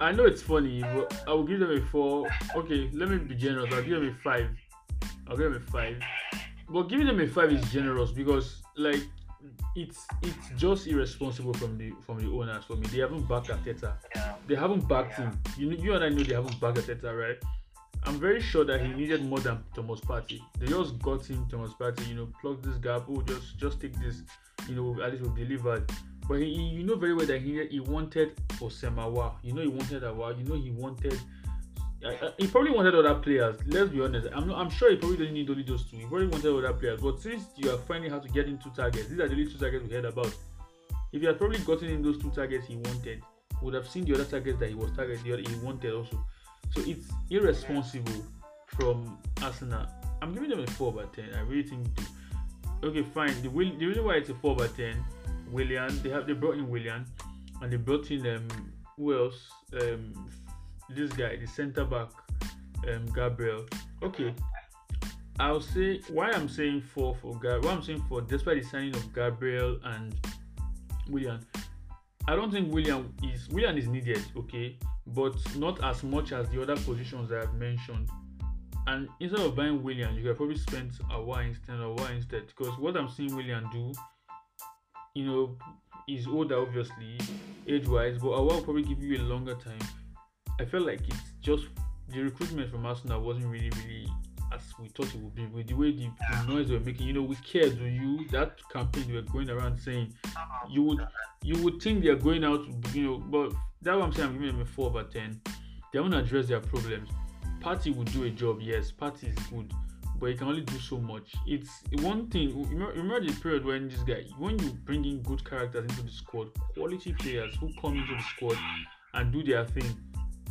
I know it's funny, but I will give them a four. Okay, let me be generous. I'll give them a five. I'll give them a five. But giving them a five is generous because like it's it's just irresponsible from the from the owners for me. They haven't backed Arteta. Yeah. They haven't backed Yeah. him. You you and I know they haven't backed Arteta, right? I'm very sure that he needed more than Thomas Partey. They just got him Thomas Partey, you know, plug this gap. Oh, just just take this, you know, at least we've delivered. But he, you know very well that he he wanted Houssem Aouar. You know he wanted Aouar. You know he wanted. He probably wanted other players. Let's be honest. I'm I'm sure he probably didn't need only those two. He probably wanted other players. But since you are finding how to get into targets, these are the only two targets we heard about. If he had probably gotten in those two targets he wanted, would have seen the other targets that he was targeted, he wanted also. So it's irresponsible from Arsenal. I'm giving them a four by ten. I really think. Okay, fine. The, the reason why it's a four by ten, Willian. They have they brought in Willian, and they brought in um who else? Um, this guy, the centre back, um Gabriel. Okay, I'll say why I'm saying four for Gabriel. Why I'm saying four, despite the signing of Gabriel and Willian. I don't think Willian is Willian is needed, okay, but not as much as the other positions I've mentioned. And instead of buying Willian, you could probably spend a while instead of while instead. Because what I'm seeing Willian do, you know, is older obviously, age-wise, but Aouar will probably give you a longer time. I felt like it's just the recruitment from Arsenal wasn't really, really as we thought it would be. With the way the, the noise they were making, you know, we cared. Do you that campaign they were going around saying uh-huh. you would you would think they're going out, you know, but that's what I'm saying. I'm giving them a four over ten. They haven't addressed their problems. Partey would do a job, yes. Partey is good, but he can only do so much. It's one thing. Remember, remember the period when this guy, when you bring in good characters into the squad, quality players who come into the squad and do their thing.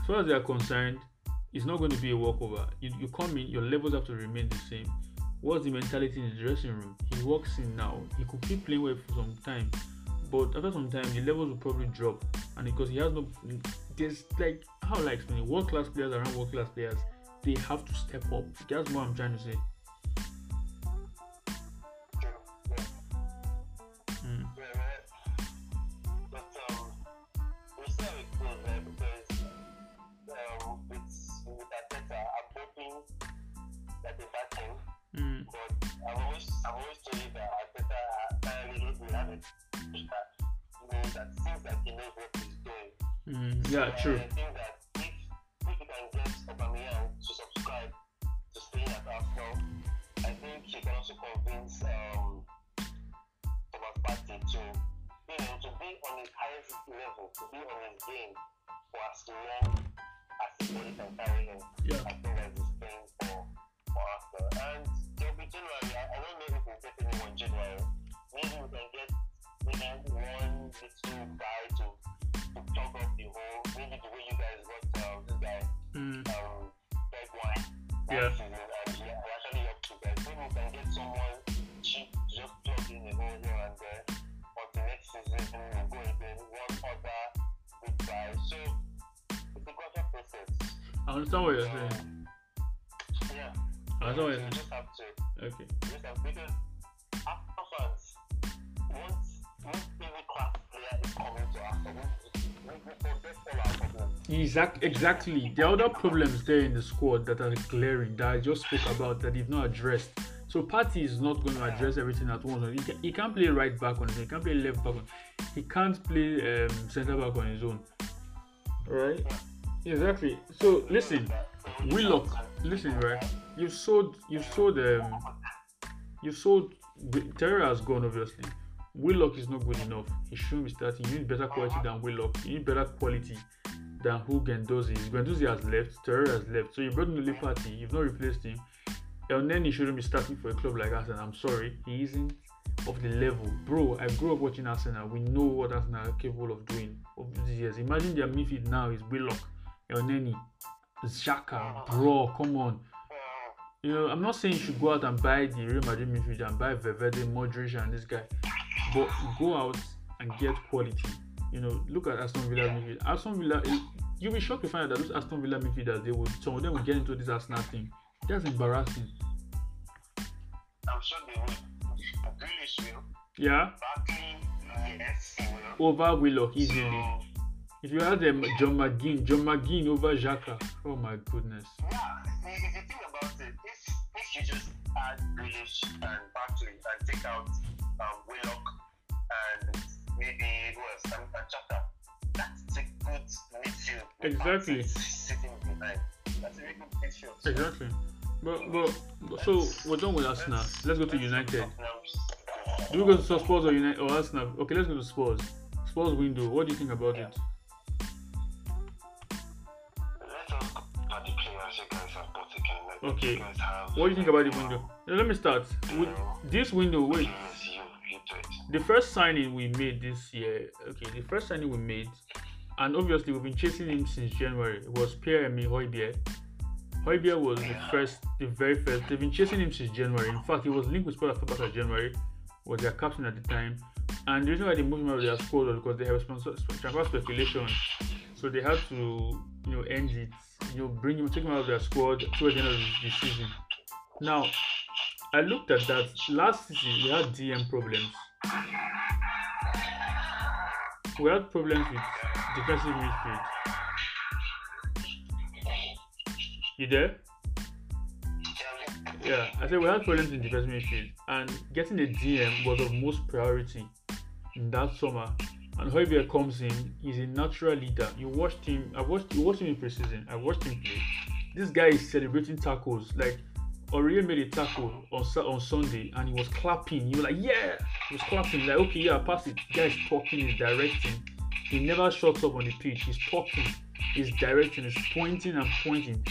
As far as they are concerned, it's not going to be a walkover. You, you come in, your levels have to remain the same. What's the mentality in the dressing room? He walks in now. He could keep playing well for some time, but after some time, the levels will probably drop. And because he has no, there's like how I explain? World class players around world class players, they have to step up. That's what I'm trying to say. That they back him. Mm. But I've always I've always told you that Arteta apparently doesn't have it. That you know that seems like he knows what he's doing. Mm. Yeah, So, true. I think that if if you can get Aubameyang to subscribe to staying at Arsenal, I think he can also convince um, Thomas Partey to you know to be on his highest level, to be on his game for as long as his body can carry him. Yeah. I think that's his thing for for Arsenal. And there'll be January. I, I don't know if we'll get anyone January. Maybe we can get maybe one little guy to to plug up the hole. Maybe the way you guys got um, this guy Mm. um Greg Wine Yeah. season, and he he actually helped you guys. Maybe we can get someone cheap to just plug in a hole here and there. Until next season, we'll go again. One other big guy. So it's a gradual process. I understand what you're saying. Um, yeah. I understand what So you're you saying. just have to Okay. just have because Arsenal fans once once every class player is coming to Arsenal. Exact, exactly. The other problems there in the squad that are glaring that I just spoke about that they've not addressed. So Partey is not going to address everything at once. He, can, he can't play right back on his own. He can't play left back on. He can't play um, centre back on his own. Right? Exactly. So listen, Willock. Listen, right? You've sold. You've sold. Um, you've sold. Torreira has gone obviously. Willock is not good enough. He shouldn't be starting. You need better quality than Willock. You need better quality than who Guendouzi is. Guendouzi has left. Torreira has left. So you brought in the Partey. You've not replaced him. And then he shouldn't be starting for a club like Arsenal. I'm sorry. He isn't of the level. Bro, I grew up watching Arsenal. We know what Arsenal are capable of doing over these years. Imagine their midfield now is Willock, Elneny, Xhaka. Bro, come on. You know, I'm not saying you should go out and buy the Real Madrid midfield and buy Valverde, Modric, and this guy, but go out and get quality. You know, look at Aston Villa midfield. Aston Villa, eh, you'll be shocked to find out that those Aston Villa midfielders, they would some of them will get into this Arsenal thing. That's embarrassing. I'm sure they will. Grealish will. Yeah, Barkley, yes, he will. over Willock easily. So, If you had them, John McGinn, John McGinn over Xhaka. Oh my goodness. yeah, if you think about it, if, if you just add Grealish and Barkley and take out um, Willock and maybe who else? Um, and Xhaka. That's a good midfield. Exactly. Sitting behind. That's a very good midfield. Exactly. But, but, but so we're done with Arsenal. Let's go to United. Do we go to Spurs or United or Arsenal? Okay, let's go to Spurs. Spurs window. What do you think about it? You guys have bought again. Like, Okay. Have, What do you think about the window? Let me start. With this window, wait. You, you. The first signing we made this year, okay, the first signing we made, and obviously we've been chasing him since January, it was Pierre-Emile Højbjerg. Højbjerg was the first, the very first. They've been chasing him since January. In fact, he was linked with after January, was their captain at the time. And the reason why they moved him out of their squad was because they have sponsor, transfer speculation. So they had to, you know, end it, you bring him, take him out of their squad towards the end of the, the season. Now, I looked at that. Last season, we had DM problems. We had problems with defensive midfield. You there? Yeah, I said we had problems in defensive midfield, and getting a DM was of most priority in that summer. And Højbjerg comes in, he's a natural leader. You watched him, I watched you watched him in preseason. I watched him play. This guy is celebrating tackles. Like Aurier made a tackle on on Sunday, and he was clapping. You were like, yeah, he was clapping. Like, okay, yeah, pass it. Guy is talking, he's directing. He never shuts up on the pitch. He's talking, he's directing, he's pointing and pointing.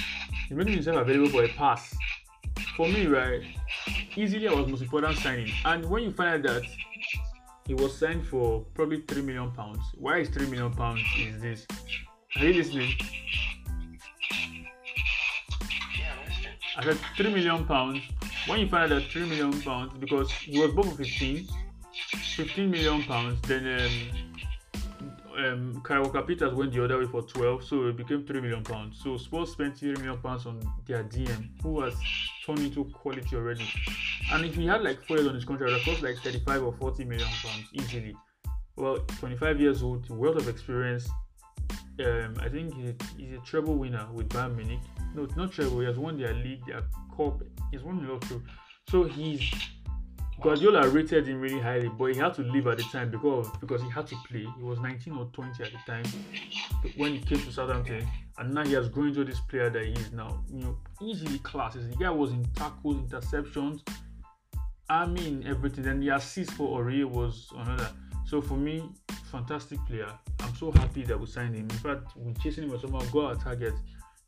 He's making himself available for a pass. For me, right, easily I was most important signing. And when you find out that he was signed for probably three million pounds, why is three million pounds is this? Are you listening? Yeah, I'm listening. I said three million pounds. When you find out that three million pounds, because he was bought for 15, 15 million pounds, then um, um, Kyle Walker Peters went the other way for 12, so it became 3 million pounds. So Spurs spent 3 million pounds on their DM, who has turned into quality already. And if he had like four years on his contract, that cost like 35 or 40 million pounds easily. Well, 25 years old, wealth of experience. Um, I think he, he's a treble winner with Bayern Munich. No, not treble. He has won their league, their cup. He's won a lot too. So he's Guardiola rated him really highly, but he had to leave at the time because because he had to play. He was 19 or 20 at the time when he came to Southampton, and now he has grown into this player that he is now. You know, easily classes. The guy was in tackles, interceptions. I mean everything. And the assist for Aurier was another. So for me, fantastic player. I'm so happy that we signed him. In fact, we're chasing him for somehow got our target.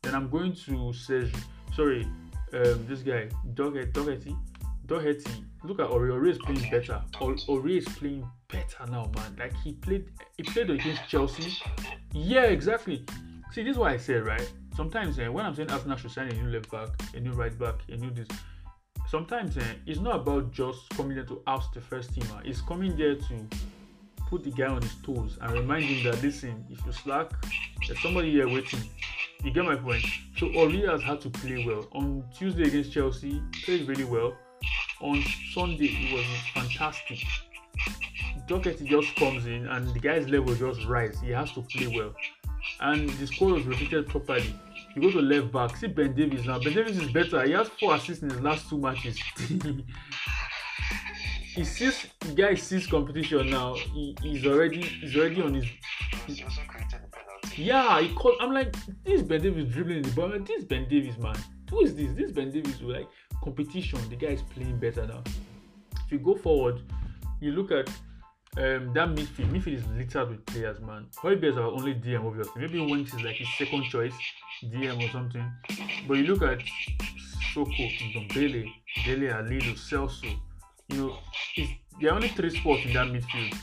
Then I'm going to Serge. Sorry, um, this guy Doggety. Doherty, look at Aurier. Aurier is playing better. Or- Aurier is playing better now, man. Like he played, he played against Chelsea. Yeah, exactly. See, this is what I said, right? Sometimes eh, when I'm saying Arsenal should sign a new left back, a new right back, a new this. Sometimes eh, it's not about just coming there to oust the first teamer. It's coming there to put the guy on his toes and remind him that listen, if you slack, there's somebody here waiting. You get my point. So Aurier has had to play well. On Tuesday against Chelsea, played really well on Sunday it was fantastic. Doherty just comes in and the guy's level just rise. He has to play well. And the score was repeated properly. You go to left back, see Ben Davies now. Ben Davies is better. He has four assists in his last two matches. he sees the guy sees competition now. He, he's already he's already on his He yeah, he called. I'm like, this Ben Davies dribbling the ball. This Ben Davies, man. Who is this? This Ben Davies. Who, Like competition. The guy is playing better now. If you go forward, you look at um, that midfield. Midfield is littered with players, man. Højbjerg is our only DM, obviously. Maybe Winks is like his second choice DM or something. But you look at Soko, Ndombele, Dele Alido, Celso. You know, it's, there are only three spots in that midfield.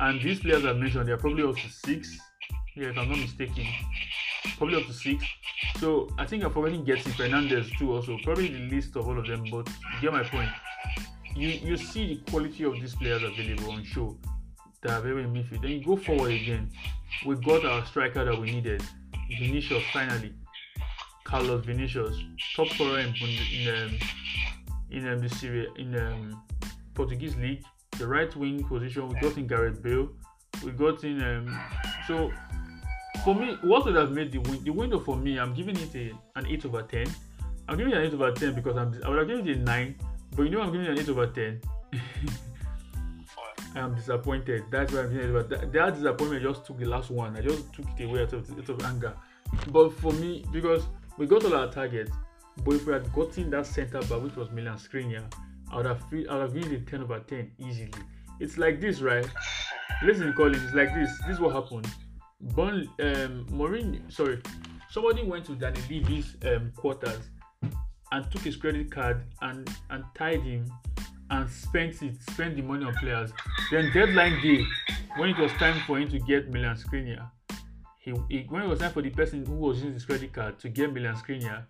And these players I mentioned, they're probably up to six. Yeah, if I'm not mistaken. Probably up to six. So I think I'm forgetting Gedson Fernandes too also. Probably the least of all of them, but get my point. You you see the quality of these players available on show that are very midfield. Then you go forward again. We got our striker that we needed. Vinicius finally. Carlos Vinicius. Top scorer in in um, in um, the in um, Portuguese league. The right wing position, we got in Gareth Bale. We got in um, so for me, what would have made the win the window for me? I'm giving it a, an eight over ten. I'm giving it an eight over ten because I'm I would have given it a nine, but you know I'm giving it an eight over ten. I'm disappointed. That's why I'm saying. But that, that disappointment just took the last one. I just took it away out of, out of anger. But for me, because we got all our targets, but if we had gotten that center back, which was Milan Skriniar, I would have feel, I would have given it 10 over 10 easily. It's like this, right? Listen, Colin, it's like this. This is what happened. Bon, um, sorry, somebody went to Danny Levy's um, quarters and took his credit card and and tied him and spent it, spent the money on players. Then deadline day, when it was time for him to get Milan Skriniar, he, he when it was time for the person who was using his credit card to get Milan Skriniar,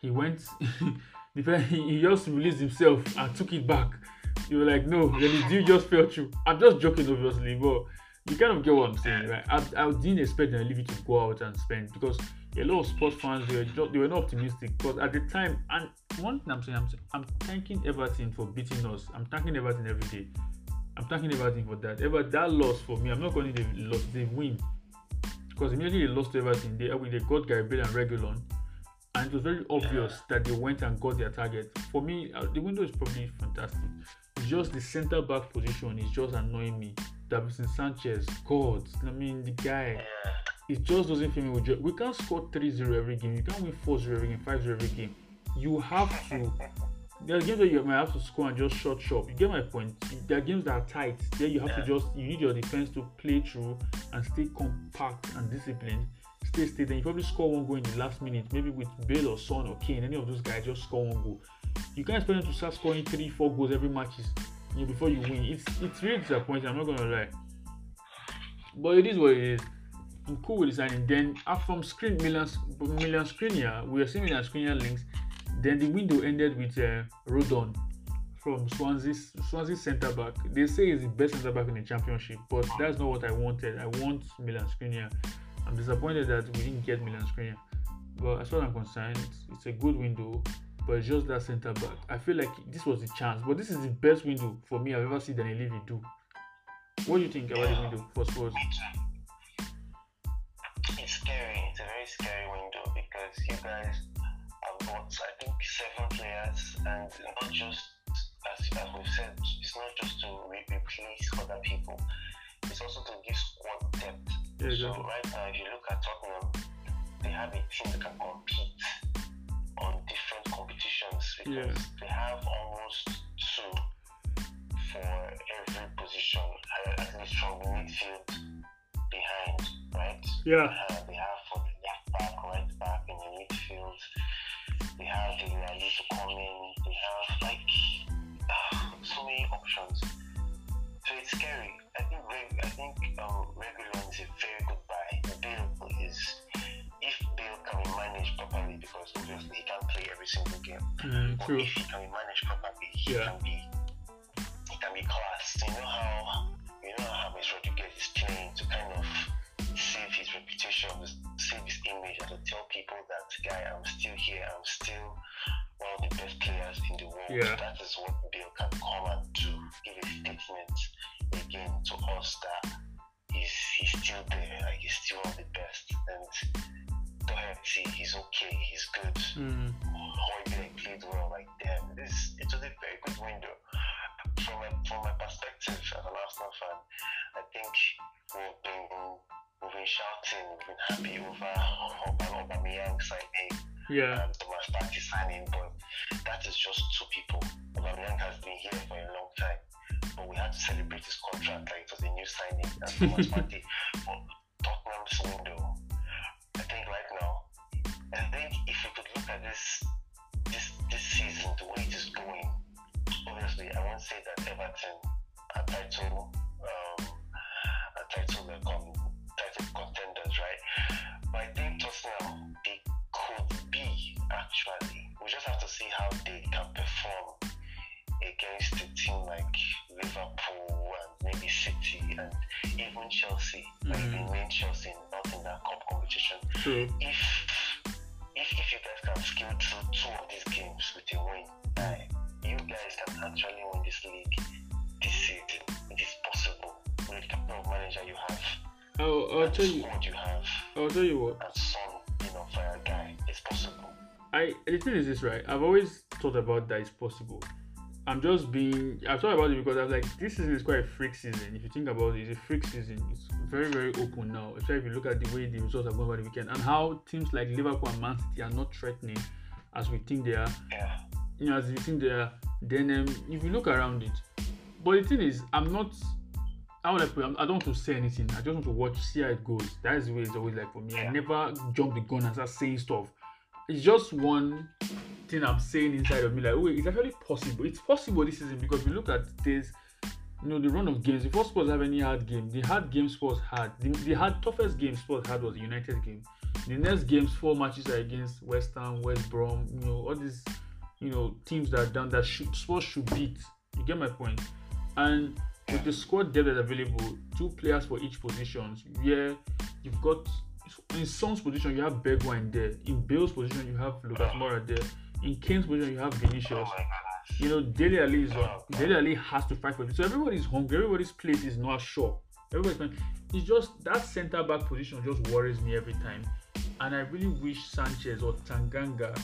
he went, he just released himself and took it back. You were like, no, then the deal just fell through. I'm just joking, obviously, but you kind of get what I'm saying, right? I, I didn't expect the Levy to go out and spend because a lot of sports fans they were just, they were not optimistic. because at the time, and one thing I'm saying, I'm, I'm thanking Everton for beating us. I'm thanking Everton every day. I'm thanking Everton for that. Ever that loss for me, I'm not calling it a loss, they win. Because immediately they lost to Everton, they, they got Gary Bale and Reguilon. And it was very obvious that they went and got their target. For me, uh, the window is probably fantastic. Just the centre back position is just annoying me. Davinson Sanchez, God, I mean, the guy, it just doesn't feel me with. We can't score 3 0 every game. You can't win 4 0 every game, 5 0 every game. You have to. There are games that you might have to score and just shut shop. You get my point. There are games that are tight. There you have yeah. to just you need your defense to play through and stay compact and disciplined. Stay steady. Then you probably score one goal in the last minute, maybe with Bale or Son or Kane. Any of those guys just score one goal. You can't expect them to start scoring three, four goals every match you know, before you win. It's it's really disappointing. I'm not gonna lie. But it is what it is. I'm cool with the signing. Then uh, from screen Milan Milan Skriniar, we are seeing Milan Skriniar links. Then the window ended with uh, Rodon from Swansea Swansea centre back. They say he's the best centre back in the championship, but that's not what I wanted. I want Milan Skriniar. I'm disappointed that we didn't get Milan Skriniar. But as far as I'm concerned, it's a good window but it's just that centre back. I feel like this was the chance, but this is the best window for me I've ever seen Daniel Levy do. What do you think about the window for Spurs? It's scary. It's a very scary window because you guys have bought, I think, seven players, and not just as, as we've said, it's not just to re- replace other people. It's also to give squad depth. Yeah, exactly. So right now, if you look at Tottenham, they have a team that can compete on different competitions because yeah. they have almost two for every position, at least from the midfield behind, right? Yeah. Uh, they have for the left back, right back in the midfield. They have the come in. They have like uh, so many options. So it's scary. I think I think um, Reguilon is a very good buy. The bill is if Bill can be managed properly, because obviously he can't play every single game. Mm, but if he can be managed properly, he yeah. can be he can be class. You know how you know how James Rodriguez is playing to kind of save his reputation, save his image, and to tell people that guy, I'm still here, I'm still one of the best players in the world. Yeah. That is what Bill can come and do. Give a statement again to us that he's he's still there, like he's still one of the best. And Doherty, he's okay, he's good. Mm. Højbjerg played well, like damn, this it was a very good window. From my from my perspective as an Arsenal fan, I think we've been we've been shouting, we've been happy over Aubameyang signing yeah. and Thomas Partey signing, but that is just two people. Aubameyang has been here for a long time, but we had to celebrate his contract like it was a new signing. And Thomas Partey, but Tottenham's window I think if we could look at this this this season, the way it is going, obviously I won't say that Everton are title um are title con- title contenders, right? But I think Tottenham they could be actually. We just have to see how they can perform against a team like Liverpool and maybe City and even Chelsea, mm-hmm. like the main Chelsea not in that cup competition. True. If if if you guys can skill through two of these games with a win, uh, you guys can actually win this league this season. It is possible with the kind of manager you have. Oh, I'll tell you. What you have. I'll tell you what. And some, you know, fire guy. It's possible. I the thing is this right. I've always thought about that it's possible I'm just being. I thought about it because I was like, this season is quite a freak season. If you think about it, it's a freak season. It's very, very open now. Especially if you look at the way the results are going over the weekend and how teams like Liverpool and Man City are not threatening as we think they are. Yeah. You know, as we think they are. Then, um, if you look around it, but the thing is, I'm not. Would I put? it? I don't want to say anything. I just want to watch, see how it goes. That is the way it's always like for me. I never jump the gun and start saying stuff. It's just one thing I'm saying inside of me, like, wait, it's actually possible. It's possible this season because we look at this, you know, the run of games. Before Spurs have any hard game, the hard game Spurs had, the, the hard toughest game Spurs had was the United game. The next games, four matches are against West Ham, West Brom, you know, all these, you know, teams that are down that should, Spurs should beat. You get my point? And with the squad depth that's available, two players for each position, yeah, you've got in Son's position you have Bergwijn there, in Bale's position you have Lucas ah. Moura there, in Kane's position you have Vinicius. Oh. You know, Dele Ali is on. Dele Ali has to fight for it. So everybody's hungry. Everybody's place is not sure. Everybody's fine. It's just that centre back position just worries me every time. And I really wish Sanchez or Tanganga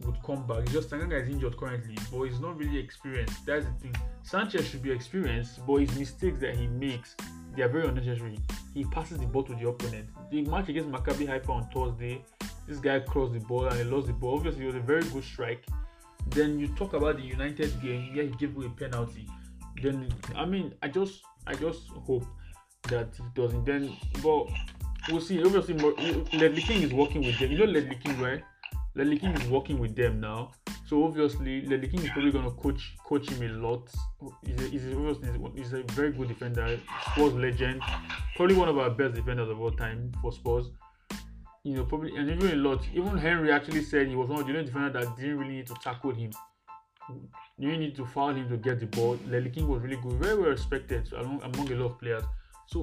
would come back. It's just Tanganga is injured currently, but he's not really experienced. That's the thing. Sanchez should be experienced, but his mistakes that he makes, they are very unnecessary. He passes the ball to the opponent. The match against Maccabi Haifa on Thursday, this guy crossed the ball and he lost the ball. Obviously, it was a very good strike. Then you talk about the United game, yeah, he gave away a penalty. Then I mean, I just, I just hope that he doesn't. Then, but we'll see. Obviously, Ledley King is working with them. You know Ledley King, right? Ledley King is working with them now. So obviously, Ledley King is probably going to coach coach him a lot. He's a, he's obviously he's a very good defender, Spurs legend, probably one of our best defenders of all time for Spurs. You know, probably and even a lot. Even Henry actually said he was one of the only defender that didn't really need to tackle him. You didn't need to foul him to get the ball. Ledley King was really good, very well respected among, among a lot of players. So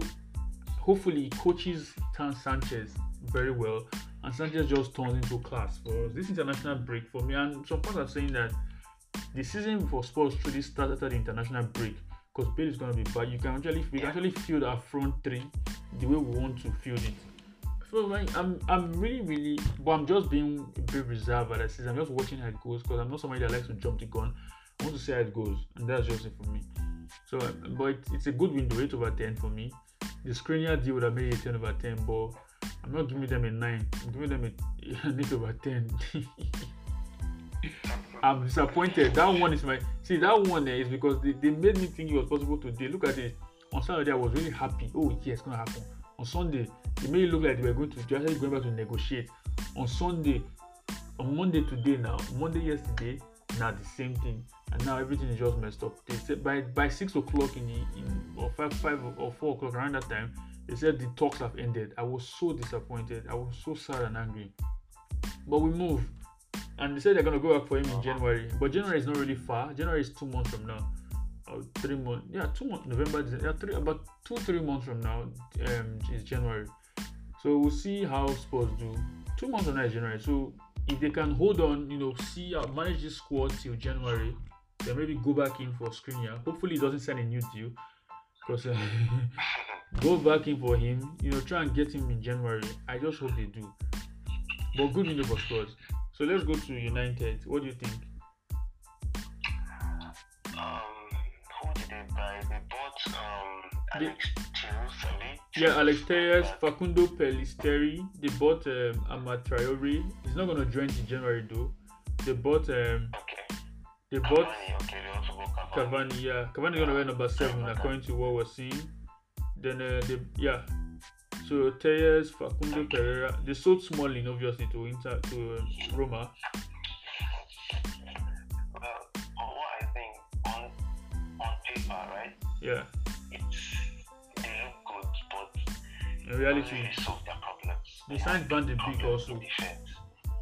hopefully he coaches Tan Sanchez very well, and Sanchez just turns into class for us. This international break for me, and some people are saying that the season for Spurs truly started at the international break because Bale is going to be back. You can actually we can actually field our front three the way we want to field it. So like, I'm I'm really really, but I'm just being a bit reserved at the season. I'm just watching how it goes because I'm not somebody that likes to jump the gun. I want to see how it goes, and that's just it for me. So, but it's a good window, 8 over 10 for me. The Skriniar deal would have made it 10 over 10, but I'm not giving them a 9. I'm giving them a, an 8 over 10. I'm disappointed. That one is my. See, that one eh, is because they, they made me think it was possible today. Look at it. On Saturday, I was really happy. Oh, yeah, it's to happen. On Sunday, they made it look like they were going to, actually going back to negotiate. On Sunday, on Monday today now, Monday yesterday, now the same thing, and now everything is just messed up. They said by by six o'clock in the in or five five or four o'clock around that time, they said the talks have ended. I was so disappointed. I was so sad and angry. But we move, and they said they're gonna go back for him in January. But January is not really far. January is two months from now. Or three months, yeah, two months. November, yeah, three about two, three months from now. Um, is January. So we'll see how Spurs do. Two months from now is January. So if they can hold on, you know, see uh, manage this squad till January, then maybe go back in for screen. Skriniar. Hopefully, he doesn't sign a new deal. Because uh, go back in for him, you know, try and get him in January. I just hope they do. But good window for Spurs. So let's go to United. What do you think? Um, who did they buy? They bought um Alex Tirusali. Yeah, Alex Telles, Facundo Pellistri. They bought um, Amad Traore. He's not gonna join in January though. They bought um, Okay. they bought Cavani, okay, they also bought Cavani. Cavani. Yeah, Cavani gonna wear number seven according to what we're seeing. Then uh, they yeah. So Telles, Facundo Pereira. They sold Smalling obviously to Inter to uh, Roma. Well, what I think on on paper, right? Yeah. It's they look good, but In reality, really solve their problems. they signed Van de Beek also.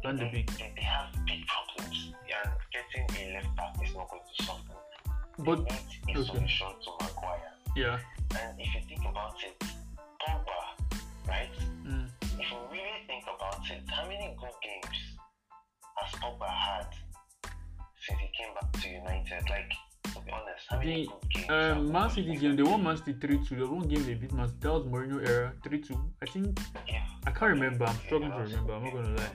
Van de Beek. They, they have big problems, and getting a left back is not going to solve them. But They need a okay. solution to Maguire. yeah. And if you think about it, Pogba, right? Mm. If you really think about it, how many good games has Pogba had since he came back to United? Like, to be honest, how many The good games? has Man City game, they won Man City 3 2. There was one game they beat Man City. That was Mourinho era 3 2. I think, Yeah. I can't remember. I'm struggling to remember. I'm not gonna lie.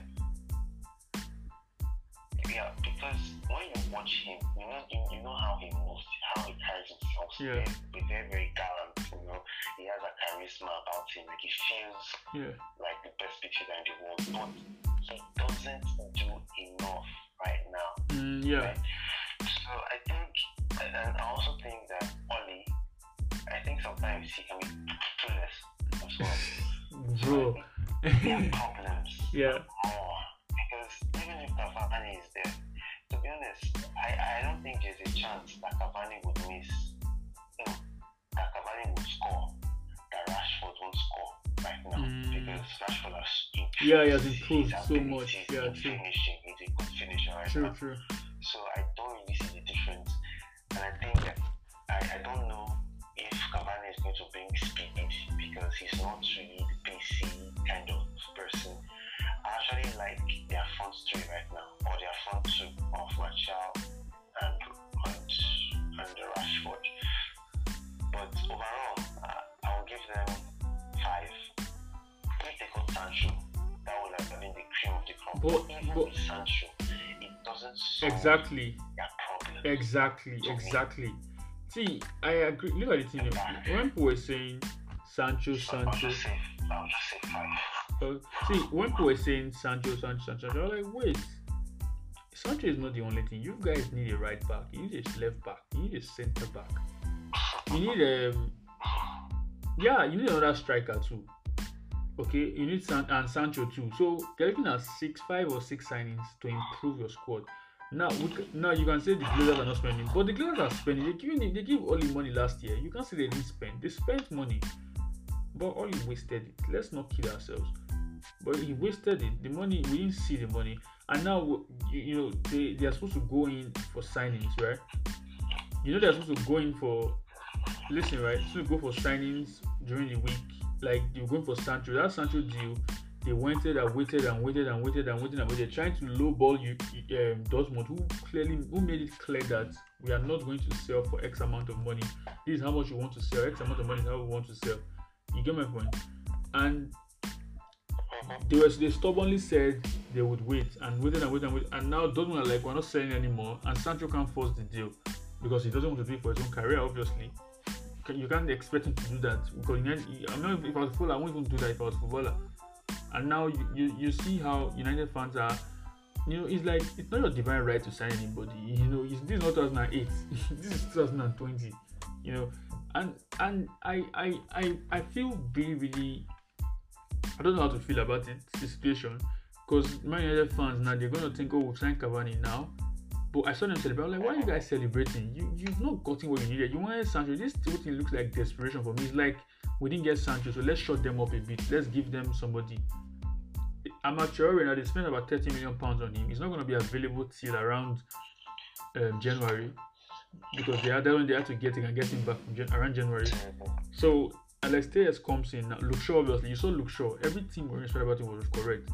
Yeah, because when you watch him, you know you, you know how he moves, how he carries himself. Yeah. He's very very gallant. You know, he has a charisma about him. Like he feels Yeah. like the best midfielder in the world, but he doesn't do enough right now. Mm, yeah. So I think, and I also think that Ole, I think sometimes he can be clueless as well. Bro. Has problems yeah. more because even if Cavani is there, to be honest, I, I don't think there's a chance that Cavani would miss. No, that Cavani would score. That Rashford won't score right now Mm. because Rashford has improved. Yeah, he has improved so much. Yeah, true. finishing. He's a good finisher right True, now. true. So I don't really see the difference. And I think that I, I don't know if Cavani is going to bring speed because he's not really the pacey kind of person. Actually like their front three right now, or their front two of Martial and and, and Rashford. But overall, uh, I will give them five. If they got Sancho, that would have been the cream of the crop. But- even but- with Sancho, it doesn't solve Exactly. their problem. Exactly. Exactly. See, I agree. Look at the thing. When people were saying Sancho, I'll Sancho, just say, I'll just say five. See, when people were saying Sancho, Sancho, Sancho, I was like, wait, Sancho is not the only thing. You guys need a right back, you need a left back, you need a centre back, you need um, yeah, you need another striker too. Okay, you need San- and Sancho too. So you're looking at six, five or six signings to improve your squad. Now, now you can say the Glazers are not spending, but the Glazers are spending. They give they give Ole money last year. You can see they didn't spend. They spent money, but Ole wasted it. Let's not kid ourselves but he wasted it. The money we didn't see the money, and now you, you know they, they are supposed to go in for signings, right? You know they're supposed to go in for listen, right? To go for signings during the week, like you're going for Sancho. That Sancho deal, they waited and waited and waited and waited and waited and waited, They're trying to lowball you, um, Dortmund, who clearly who made it clear that we are not going to sell for X amount of money. This is how much you want to sell. X amount of money is how we want to sell. You get my point? And they were they stubbornly said they would wait and waited and waited and waited and now Dortmund are like we're not selling anymore. And Sancho can't force the deal because he doesn't want to do it for his own career obviously. You can't expect him to do that. Because I'm not if I was footballer I wouldn't even do that if I was footballer. And now you, you, you see how United fans are you know it's like it's not your divine right to sign anybody. You know it's, this is not 2008 this is 2020 you know and and I I I, I feel really really I don't know how to feel about it, the situation, because Man United fans now they're gonna think, oh, we've signed Cavani now. But I saw them celebrate. I'm like, why are you guys celebrating? You you've not gotten what you needed. You wanted Sancho. This whole thing looks like desperation for me. It's like we didn't get Sancho, so let's shut them up a bit. Let's give them somebody. Amateur now they spent about 30 million pounds on him. He's not gonna be available till around um, January because they had when they had to get him and get him back from Jan- around January. So Alex Telles comes in. Now, Luke Shaw, obviously, you saw Luke Shaw. Every team Mourinho said about him was correct.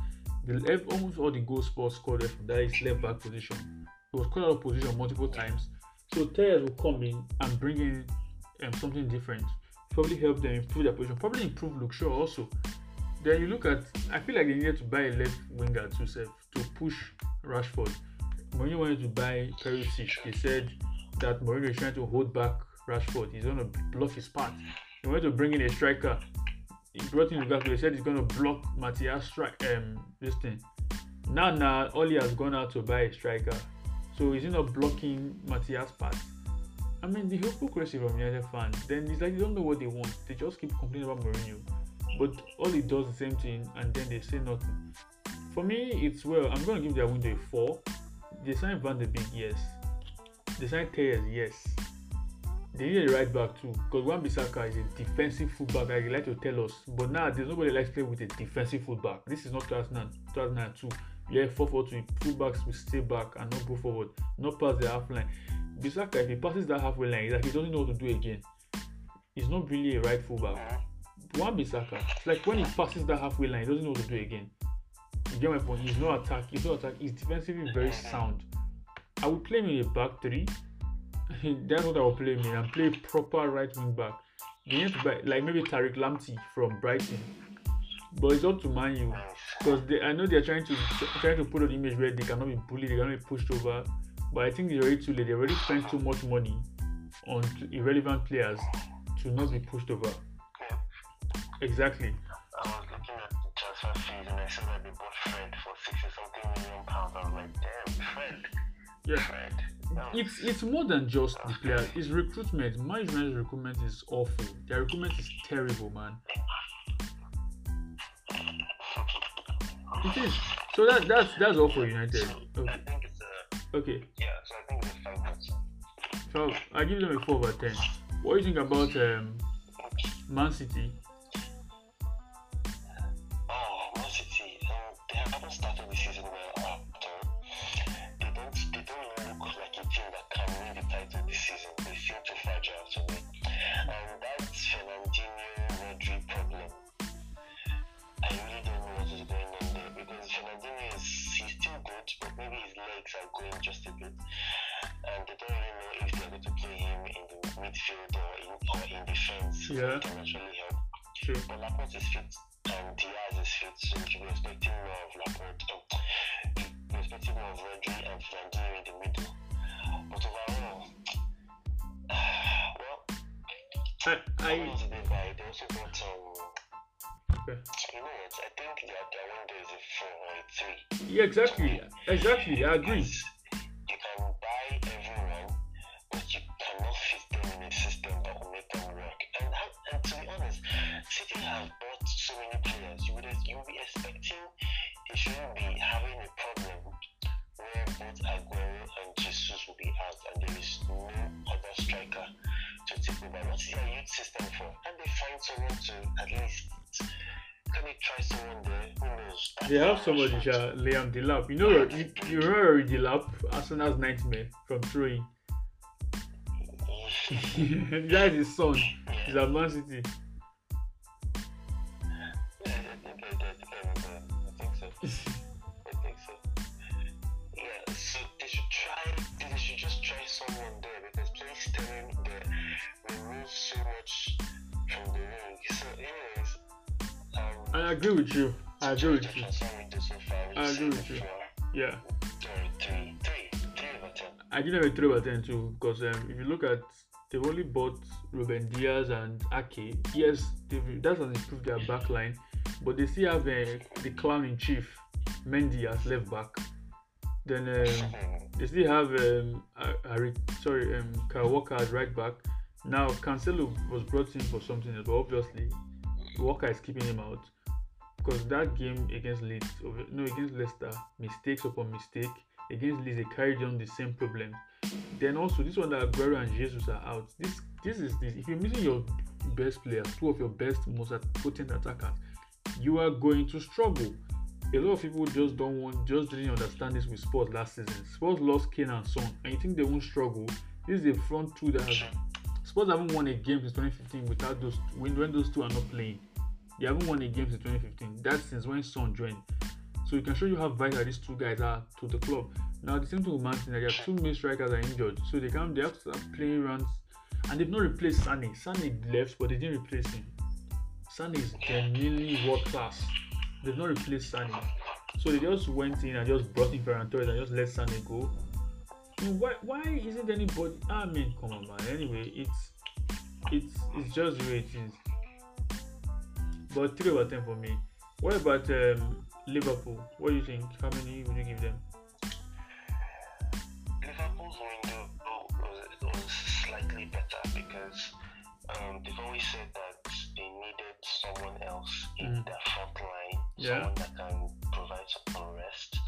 The, almost all the goals Spurs scored from that is left back position. He was called out of position multiple times. So Telles will come in and bring in um, something different. Probably help them improve their position. Probably improve Luke Shaw also. Then you look at, I feel like they needed to buy a left winger to save to push Rashford. Mourinho wanted to buy Perisic. He said that Mourinho is trying to hold back Rashford. He's going to block his path. He wanted to bring in a striker. He brought in Lukaku. They said he's going to block Martial's strike. Um, this thing. Now, now, Ole has gone out to buy a striker. So is he not blocking Martial's path? I mean, the hypocrisy from United fans. Then it's like they don't know what they want. They just keep complaining about Mourinho. But Ole does the same thing, and then they say nothing. For me, it's well. I'm going to give their window a four. They signed Van de Beek, yes. They signed Tayers, yes. They need a right back too, because Wan Bissaka is a defensive fullback. Like they like to tell us, but now there's nobody likes play with a defensive fullback. This is not 2009, 2002. Yeah, 4 4 2 fullbacks will stay back and not go forward, not pass the half line. Bissaka, if he passes that halfway line, it's like he doesn't know what to do again. He's not really a right fullback. Wan Bissaka, it's like when he passes that halfway line, he doesn't know what to do again. You get my point? He's not attack. He's not attack. He's defensively very sound. I would play him in a back three. That's what I would play him in and play proper right wing back. They need to buy like maybe Tariq Lamptey from Brighton. But it's up to Man U because I know they're trying to trying to put an image where they cannot be bullied, they cannot be pushed over. But I think they're already too late. They already spent too much money on irrelevant players to not be pushed over. Yeah. Exactly. I was looking at the transfer fees and I saw that they bought Fred for sixty something million pounds. I was like, damn, Fred, Yeah. Fred. That was- It's it's more than just the player. It's recruitment. Man United's recruitment is awful. Their recruitment is terrible, man. It is. So that that's that's all for United. Okay. think it's a Okay. yeah. So I think it's a five. So I give them a four over ten. What do you think about um, Man City? Oh, Man City. Um, they haven't started the season well legs are going just a bit, and they don't really know if they're going to play him in the midfield or in or in defense. Yeah. it can actually help. True. But Laporte is fit and Dias is fit, so we should be expecting more of Laporte. Um, we're expecting more of Rodri and Fernandinho in the middle. But overall, well, I, I, they also got um, okay. I think their their window is a four or a three. Yeah, exactly. Exactly. I agree. You can buy everyone, but you cannot fit them in a system that will make them work. And, and, and to be honest, City have bought so many players. You would you would be expecting they shouldn't be having a problem where both Aguero and Jesus will be out, and there is no other striker to take over. What's their youth system for? Can they find someone to at least? Can they try someone there? Who knows? They have somebody, Sha, uh, Liam Delap. You know, you, you remember Delap, Arsenal's nightmare from throwing. that is his son. He's at Man City. Yeah, I think I, I think I remember. I think so. I think so. Yeah, so they should try. They should just try someone there because playing Sterling there I agree with you. I agree with you. I agree with you. Yeah. I give them a 3 over 10 too because um, if you look at they've only bought Ruben Dias and Ake. Yes, that has improved their back line, but they still have uh, the clown in chief, Mendy as left back. Then um, they still have um, Harry, sorry, um, Kyle Walker as right back. Now Cancelo was brought in for something else, but obviously Walker is keeping him out because that game against Leeds, no against Leicester, mistakes upon mistake. Against Leeds, they carried on the same problem. Then also this one that Aguero and Jesus are out. This this is this. If you're missing your best players, two of your best, most potent attackers, you are going to struggle. A lot of people just don't want, just didn't understand this with Spurs last season. Spurs lost Kane and Son, and you think they won't struggle? This is the front two that has. Spurs haven't won a game since 2015 without those when, when those two are not playing. They haven't won a game since 2015. That's since when Son joined. So you can show you how vital these two guys are to the club. Now the same thing with City, their two main strikers are injured, so they can't. They have to start playing runs, and they've not replaced Sane. Sane left, but they didn't replace him. Sane is genuinely world class. They've not replaced Sane, so they just went in and just brought in Ferran Torres and just let Sane go. Why why isn't anybody? I mean, come on, man. Anyway, it's it's it's just the way it is. But three over ten for me. What about um, Liverpool? What do you think? How many would you give them? Liverpool's window was, was slightly better because um, they've always said that they needed someone else in Mm. their front line, Yeah. someone that can provide some rest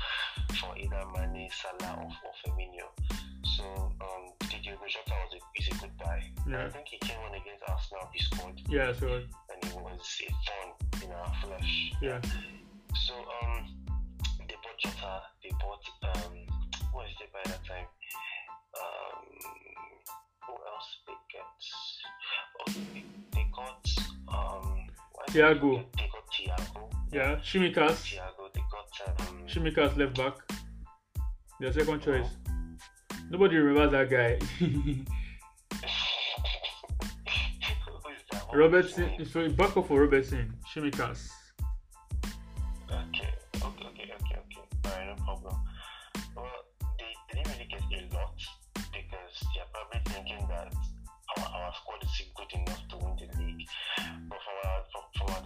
for either Mane, Salah, or, or Firmino. So um, Diogo Jota was a, is a good buy. Yeah. I think he came on against Arsenal, he scored, Yeah, so and he was a thorn in our flesh. yeah, So um, they bought Jota, they bought um, what is it by that time? Um, who else they get? Oh, they, got um, Thiago. They got Thiago. Yeah, Tsimikas. Thiago, they got um, Tsimikas left back. Their second oh. choice. Nobody remembers that guy. Robertson. so back up for Robertson. Tsimikas. Okay, okay, okay, okay, okay. Alright, no problem. Well, they, they didn't really get a lot because they're probably thinking that our, our squad is good enough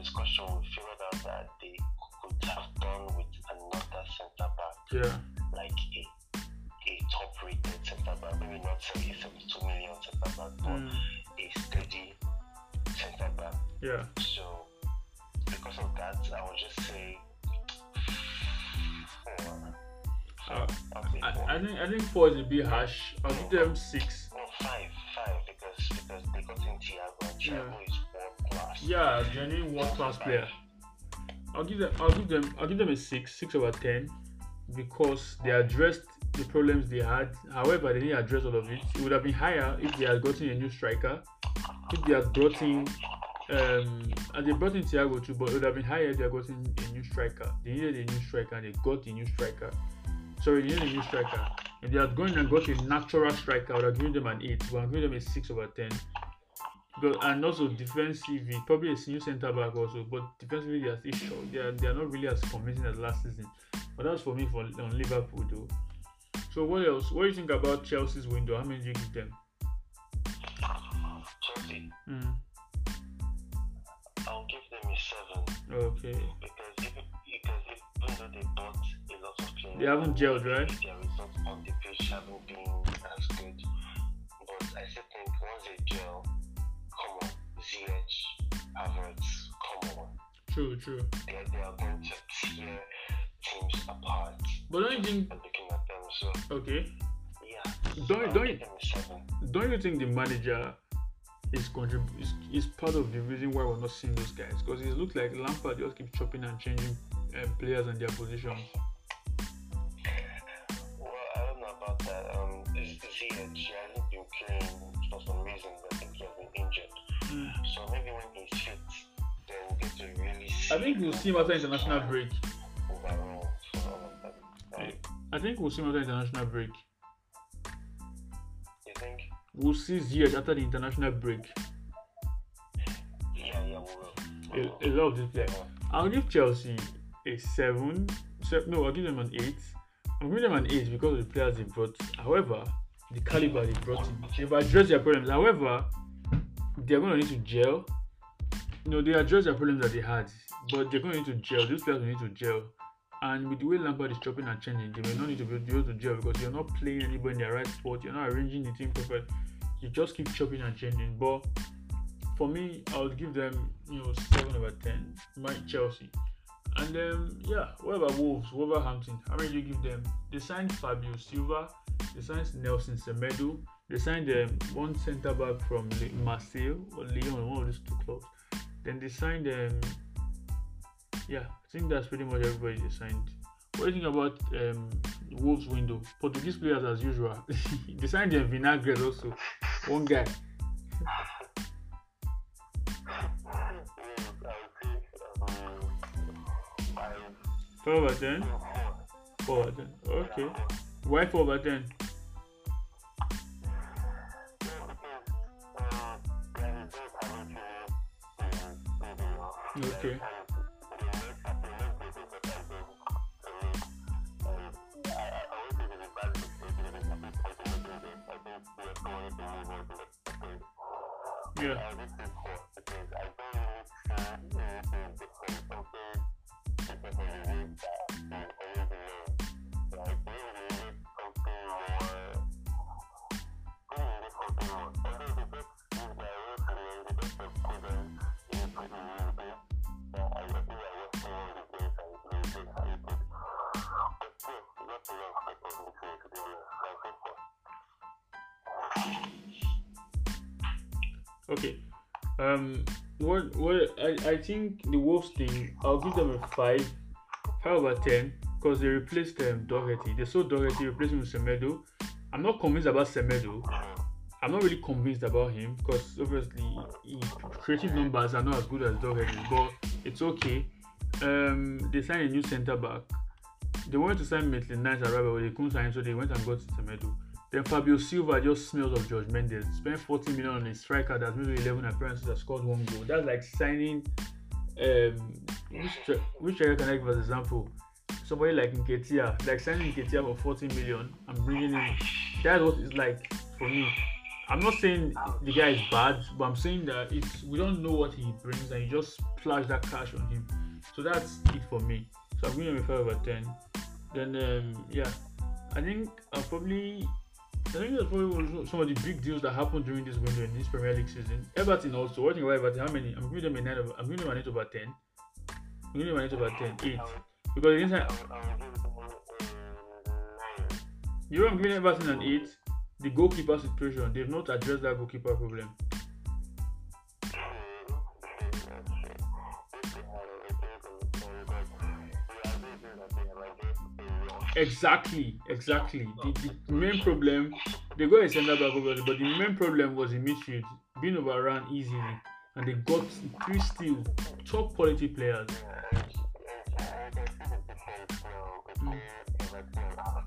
discussion, we figured out that they could have done with another centre back, Yeah. like a, a top rated centre back, maybe not say a 72 million centre back, but Mm. a steady centre back. Yeah. So, because of that, I would just say four. Uh, four. I, I think I think four is a bit harsh. I'll give them six. no, five, five, because because they got in Thiago, and Thiago is world class. Yeah, genuine world class player. I'll give them I'll give them I'll give them a six, six over ten, because they addressed the problems they had. However, they didn't address all of it. It would have been higher if they had gotten a new striker. If they had brought in um and they brought in Thiago too, but it would have been higher if they had gotten a new striker. They needed a new striker and they got a new striker. Sorry, they needed a new striker. If they had gone and got a natural striker, I would have given them an eight, but I'm giving them a six over ten. Because, and also defensively, probably a new centre back also, but defensively they are still short. They are, they are not really as convincing as last season. But that's for me for on Liverpool though. So what else? What do you think about Chelsea's window? How many do you give them? Chelsea, Mm, I'll give them a seven okay. because if because if, even though they bought a lot of players, They haven't gelled, right? Their results on the pitch haven't been as good. But I still think once they gel, come on, Ziyech, Havertz, come on, True, true. they, they are going to tear teams apart. But don't you think? I'm looking at them, so Okay. yeah. Don't I'll don't give them a seven. don't you think the manager is contrib- is, is part of the reason why we're not seeing those guys? Because it looks like Lampard just keeps chopping and changing um, players and their positions. Well, I don't know about that. Um, Ziyech, he hasn't been playing Maybe when he's fit, then we get to really see. I think we'll see him after international break. overall for all of them. Um, I think we'll see him after international break. you think? We'll see Ziyech after the international break. Yeah, yeah, we will. A, a lot of these players. I'll give Chelsea a seven. Se- no, I'll give them an eight. I'm giving them an eight because of the players they brought. However, the caliber they brought in, they've addressed their problems. However, they're going to need to gel. You know, they address their problems that they had, but they're going to need to gel. These players will need to gel. And with the way Lampard is chopping and changing, they may not need to be able to gel because you're not playing anybody in the right spot. You're not arranging the team perfect. You just keep chopping and changing. But for me, I would give them, you know, seven over ten. My Chelsea. And then yeah, what about Wolves, Wolverhampton? How many do you give them? They signed Fabio Silva, they signed Nelson Semedo, they signed um, one centre back from Le- Marseille or Lyon, one of these two clubs. Then they signed um yeah, I think that's pretty much everybody they signed. What do you think about um Wolves window? Portuguese players as usual. they signed them Vinagre also. One guy. Four over ten? Four over ten. Okay. Why four over ten? Okay. I. I think the Wolves thing. I'll give them a five. Five over ten. Because they replaced um, Doherty. They sold Doherty, replaced him with Semedo. I'm not convinced about Semedo. I'm not really convinced about him because obviously his creative numbers are not as good as Doherty, but it's okay. Um, they signed a new centre back. They wanted to sign Maitland Niles Araba, but they couldn't sign, so they went and got Semedo. Then Fabio Silva just smells of George Mendes. Spent 40 million on a striker that's made 11 appearances that scored one goal. That's like signing. Um, which, which striker can I give as example? Somebody like Nketiah, like signing Nketiah for 40 million and bringing him. That's what it's like for me. I'm not saying the guy is bad, but I'm saying that it's we don't know what he brings, and you just splash that cash on him. So that's it for me. So I'm giving him a five over ten. Then um, yeah, I think I'll probably. I think that's probably some of the big deals that happened during this window in this Premier League season. Everton also. What do you Everton? How many? I'm giving them a nine. I'm giving them an eight over ten. I'm giving them an eight over ten. Eight. Because inside, you know I'm giving Everton an eight. The goalkeeper situation, they've not addressed that goalkeeper problem. Exactly, exactly. Oh, the, the main problem, they got a centre back over but the main problem was in midfield being overrun easily, and they got three still top quality players. Mm. mm. mm. mm.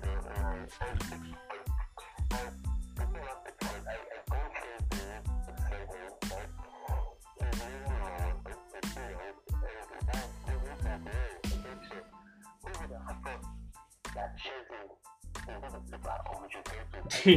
yeah.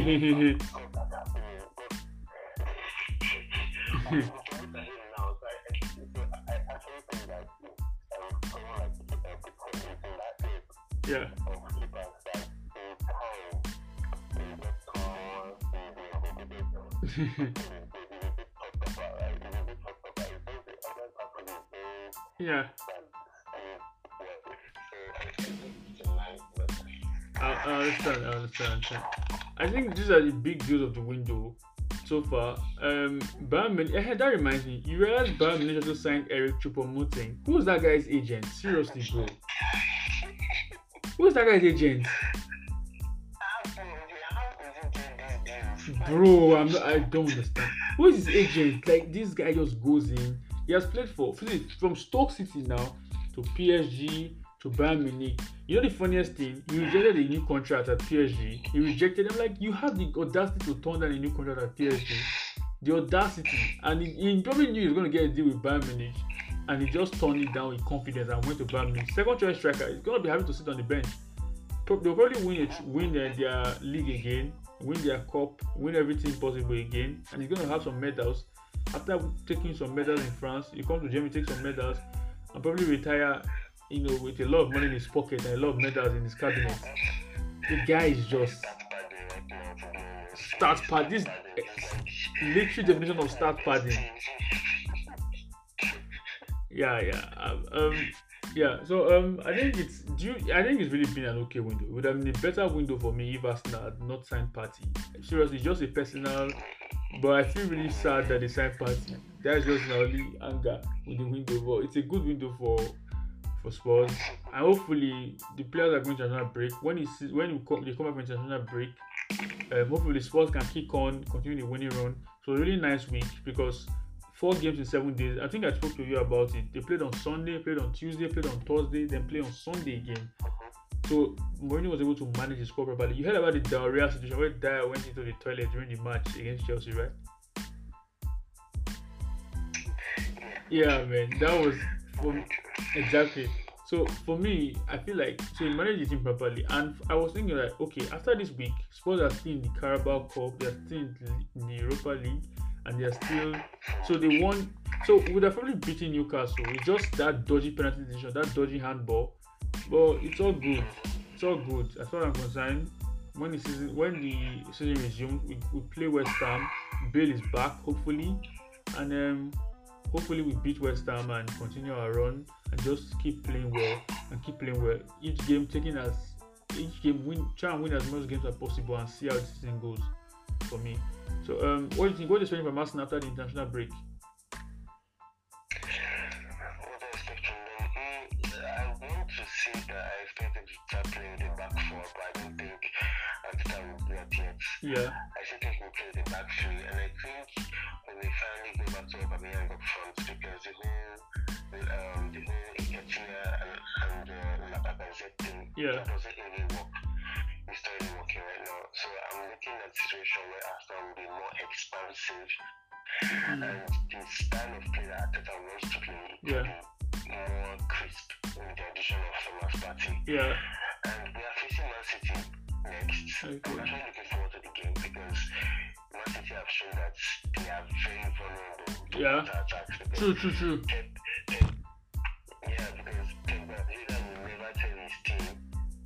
yeah. I, I understand. I understand. I think these are the big deals of the window so far. Um, Bayern Munich, eh, that reminds me. You realize Bayern Munich also signed Eric Choupo-Moting. Who's that guy's agent? Seriously, bro. Who's that guy's agent? Bro, I'm not, I don't understand. Who is his agent? Like this guy just goes in. He has played for from Stoke City now to PSG to Bayern Munich. You know the funniest thing? He rejected a new contract at PSG. He rejected them like you have the audacity to turn down a new contract at PSG. The audacity, and he, he probably knew he was going to get a deal with Bayern Munich, and he just turned it down with confidence and went to Bayern Munich. Second choice striker is going to be having to sit on the bench. They'll probably win it, win their, their league again, win their cup, win everything possible again, and he's going to have some medals. After taking some medals in France, he comes to Germany, take some medals, and probably retire you know, with a lot of money in his pocket and a lot of medals in his cabinet. The guy is just start pad. This literally definition of start padding. Yeah, yeah. Um, um, yeah. So um, I think it's due. I think it's really been an okay window. It would have been a better window for me if Arsenal had not signed Partey. Seriously, just a personal. But I feel really sad that they signed Partey. That's just my only anger with the window. But it's a good window for for Spurs, and hopefully the players are going to international break. When he sees, when come, they come back from international break, um, hopefully Spurs can kick on, continue the winning run. So really nice week because four games in seven days. I think I spoke to you about it. They played on Sunday, played on Tuesday, played on Thursday, then play on Sunday again. So Mourinho was able to manage his squad properly. You heard about the Diarra situation where Dier went into the toilet during the match against Chelsea, right? Yeah, man, that was for exactly. So for me, I feel like so he managed the team properly, and I was thinking like, okay, after this week, Spurs are still in the Carabao Cup, they are still in the Europa League, and they are still so they won. So would have probably beaten Newcastle. It's just that dodgy penalty decision, that dodgy handball, but it's all good. It's all good as far as I'm concerned. When the season when the season resumes, we, we play West Ham. Bale is back, hopefully, and um, hopefully we beat West Ham and continue our run and just keep playing well and keep playing well. Each game taking as each game win try and win as much games as possible and see how the season goes. for me. So, um, what do you think? What is expecting from Arsenal after the international break? What I expect from them? I want to say that I expect them to start playing the back four, but I don't think Arteta that yet. Yeah, I think they can play the back three, and I think when they finally go back to Aubameyang up front, because the whole, um, the whole Nketiah and, and uh, Lacazette thing Yeah. that doesn't really work. It's not really working right now. So I'm looking at a situation where Arsenal will be more expansive, Mm. and the style of play that Arteta wants to play Yeah. be more crisp with the addition of Thomas Partey. yeah, And we are facing Man City next. Okay. I'm actually looking forward to the game because Man City have shown that they are very vulnerable Yeah. attacks. Because true, true, true. Pep, Pep, yeah, because Pep Guardiola will never tell his team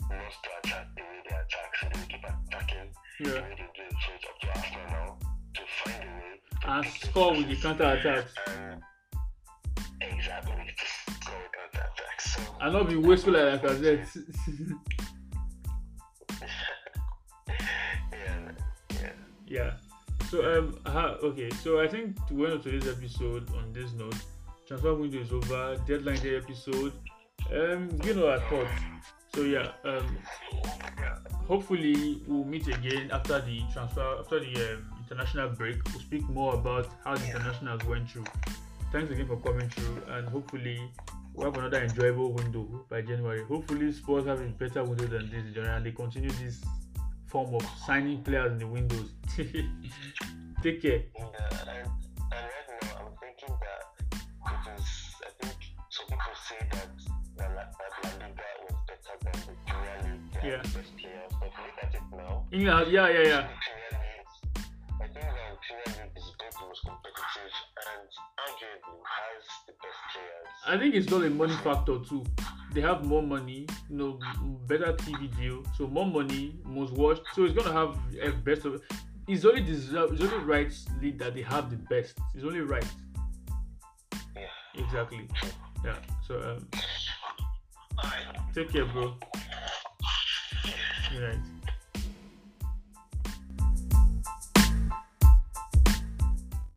not to attack the way they attack, so they keep attacking the way they do. So it's up to Arsenal now to find a way to and score with the counter attacks. And exactly to score with counter attacks. So And not be wasteful like Lacazette. yeah, yeah. So um, ha, okay. So I think to end of today's episode on this note, transfer window is over. Deadline day episode. Um, you know our thoughts. So yeah. Um, hopefully we'll meet again after the transfer after the um, international break. We'll speak more about how the internationals went through. Thanks again for coming through, and hopefully we'll have another enjoyable window by January. Hopefully Spurs have a better window than this, in January, and they continue this form of signing players in the windows. Take care. And, and, and right now, I'm thinking that because I think some people say that the that La Liga was better than the Premier League. They Yeah. the best players. But look at it now, yeah, yeah, yeah. League, I think Premier League the most competitive and arguably has the best players. I think it's not a money factor too. They have more money, you know, better TV deal, so more money, most watched. So it's gonna have a best of. It's only deserve, it's only right league that they have the best. It's only right. Yeah. Exactly. Yeah. So um, take care, bro. Good night.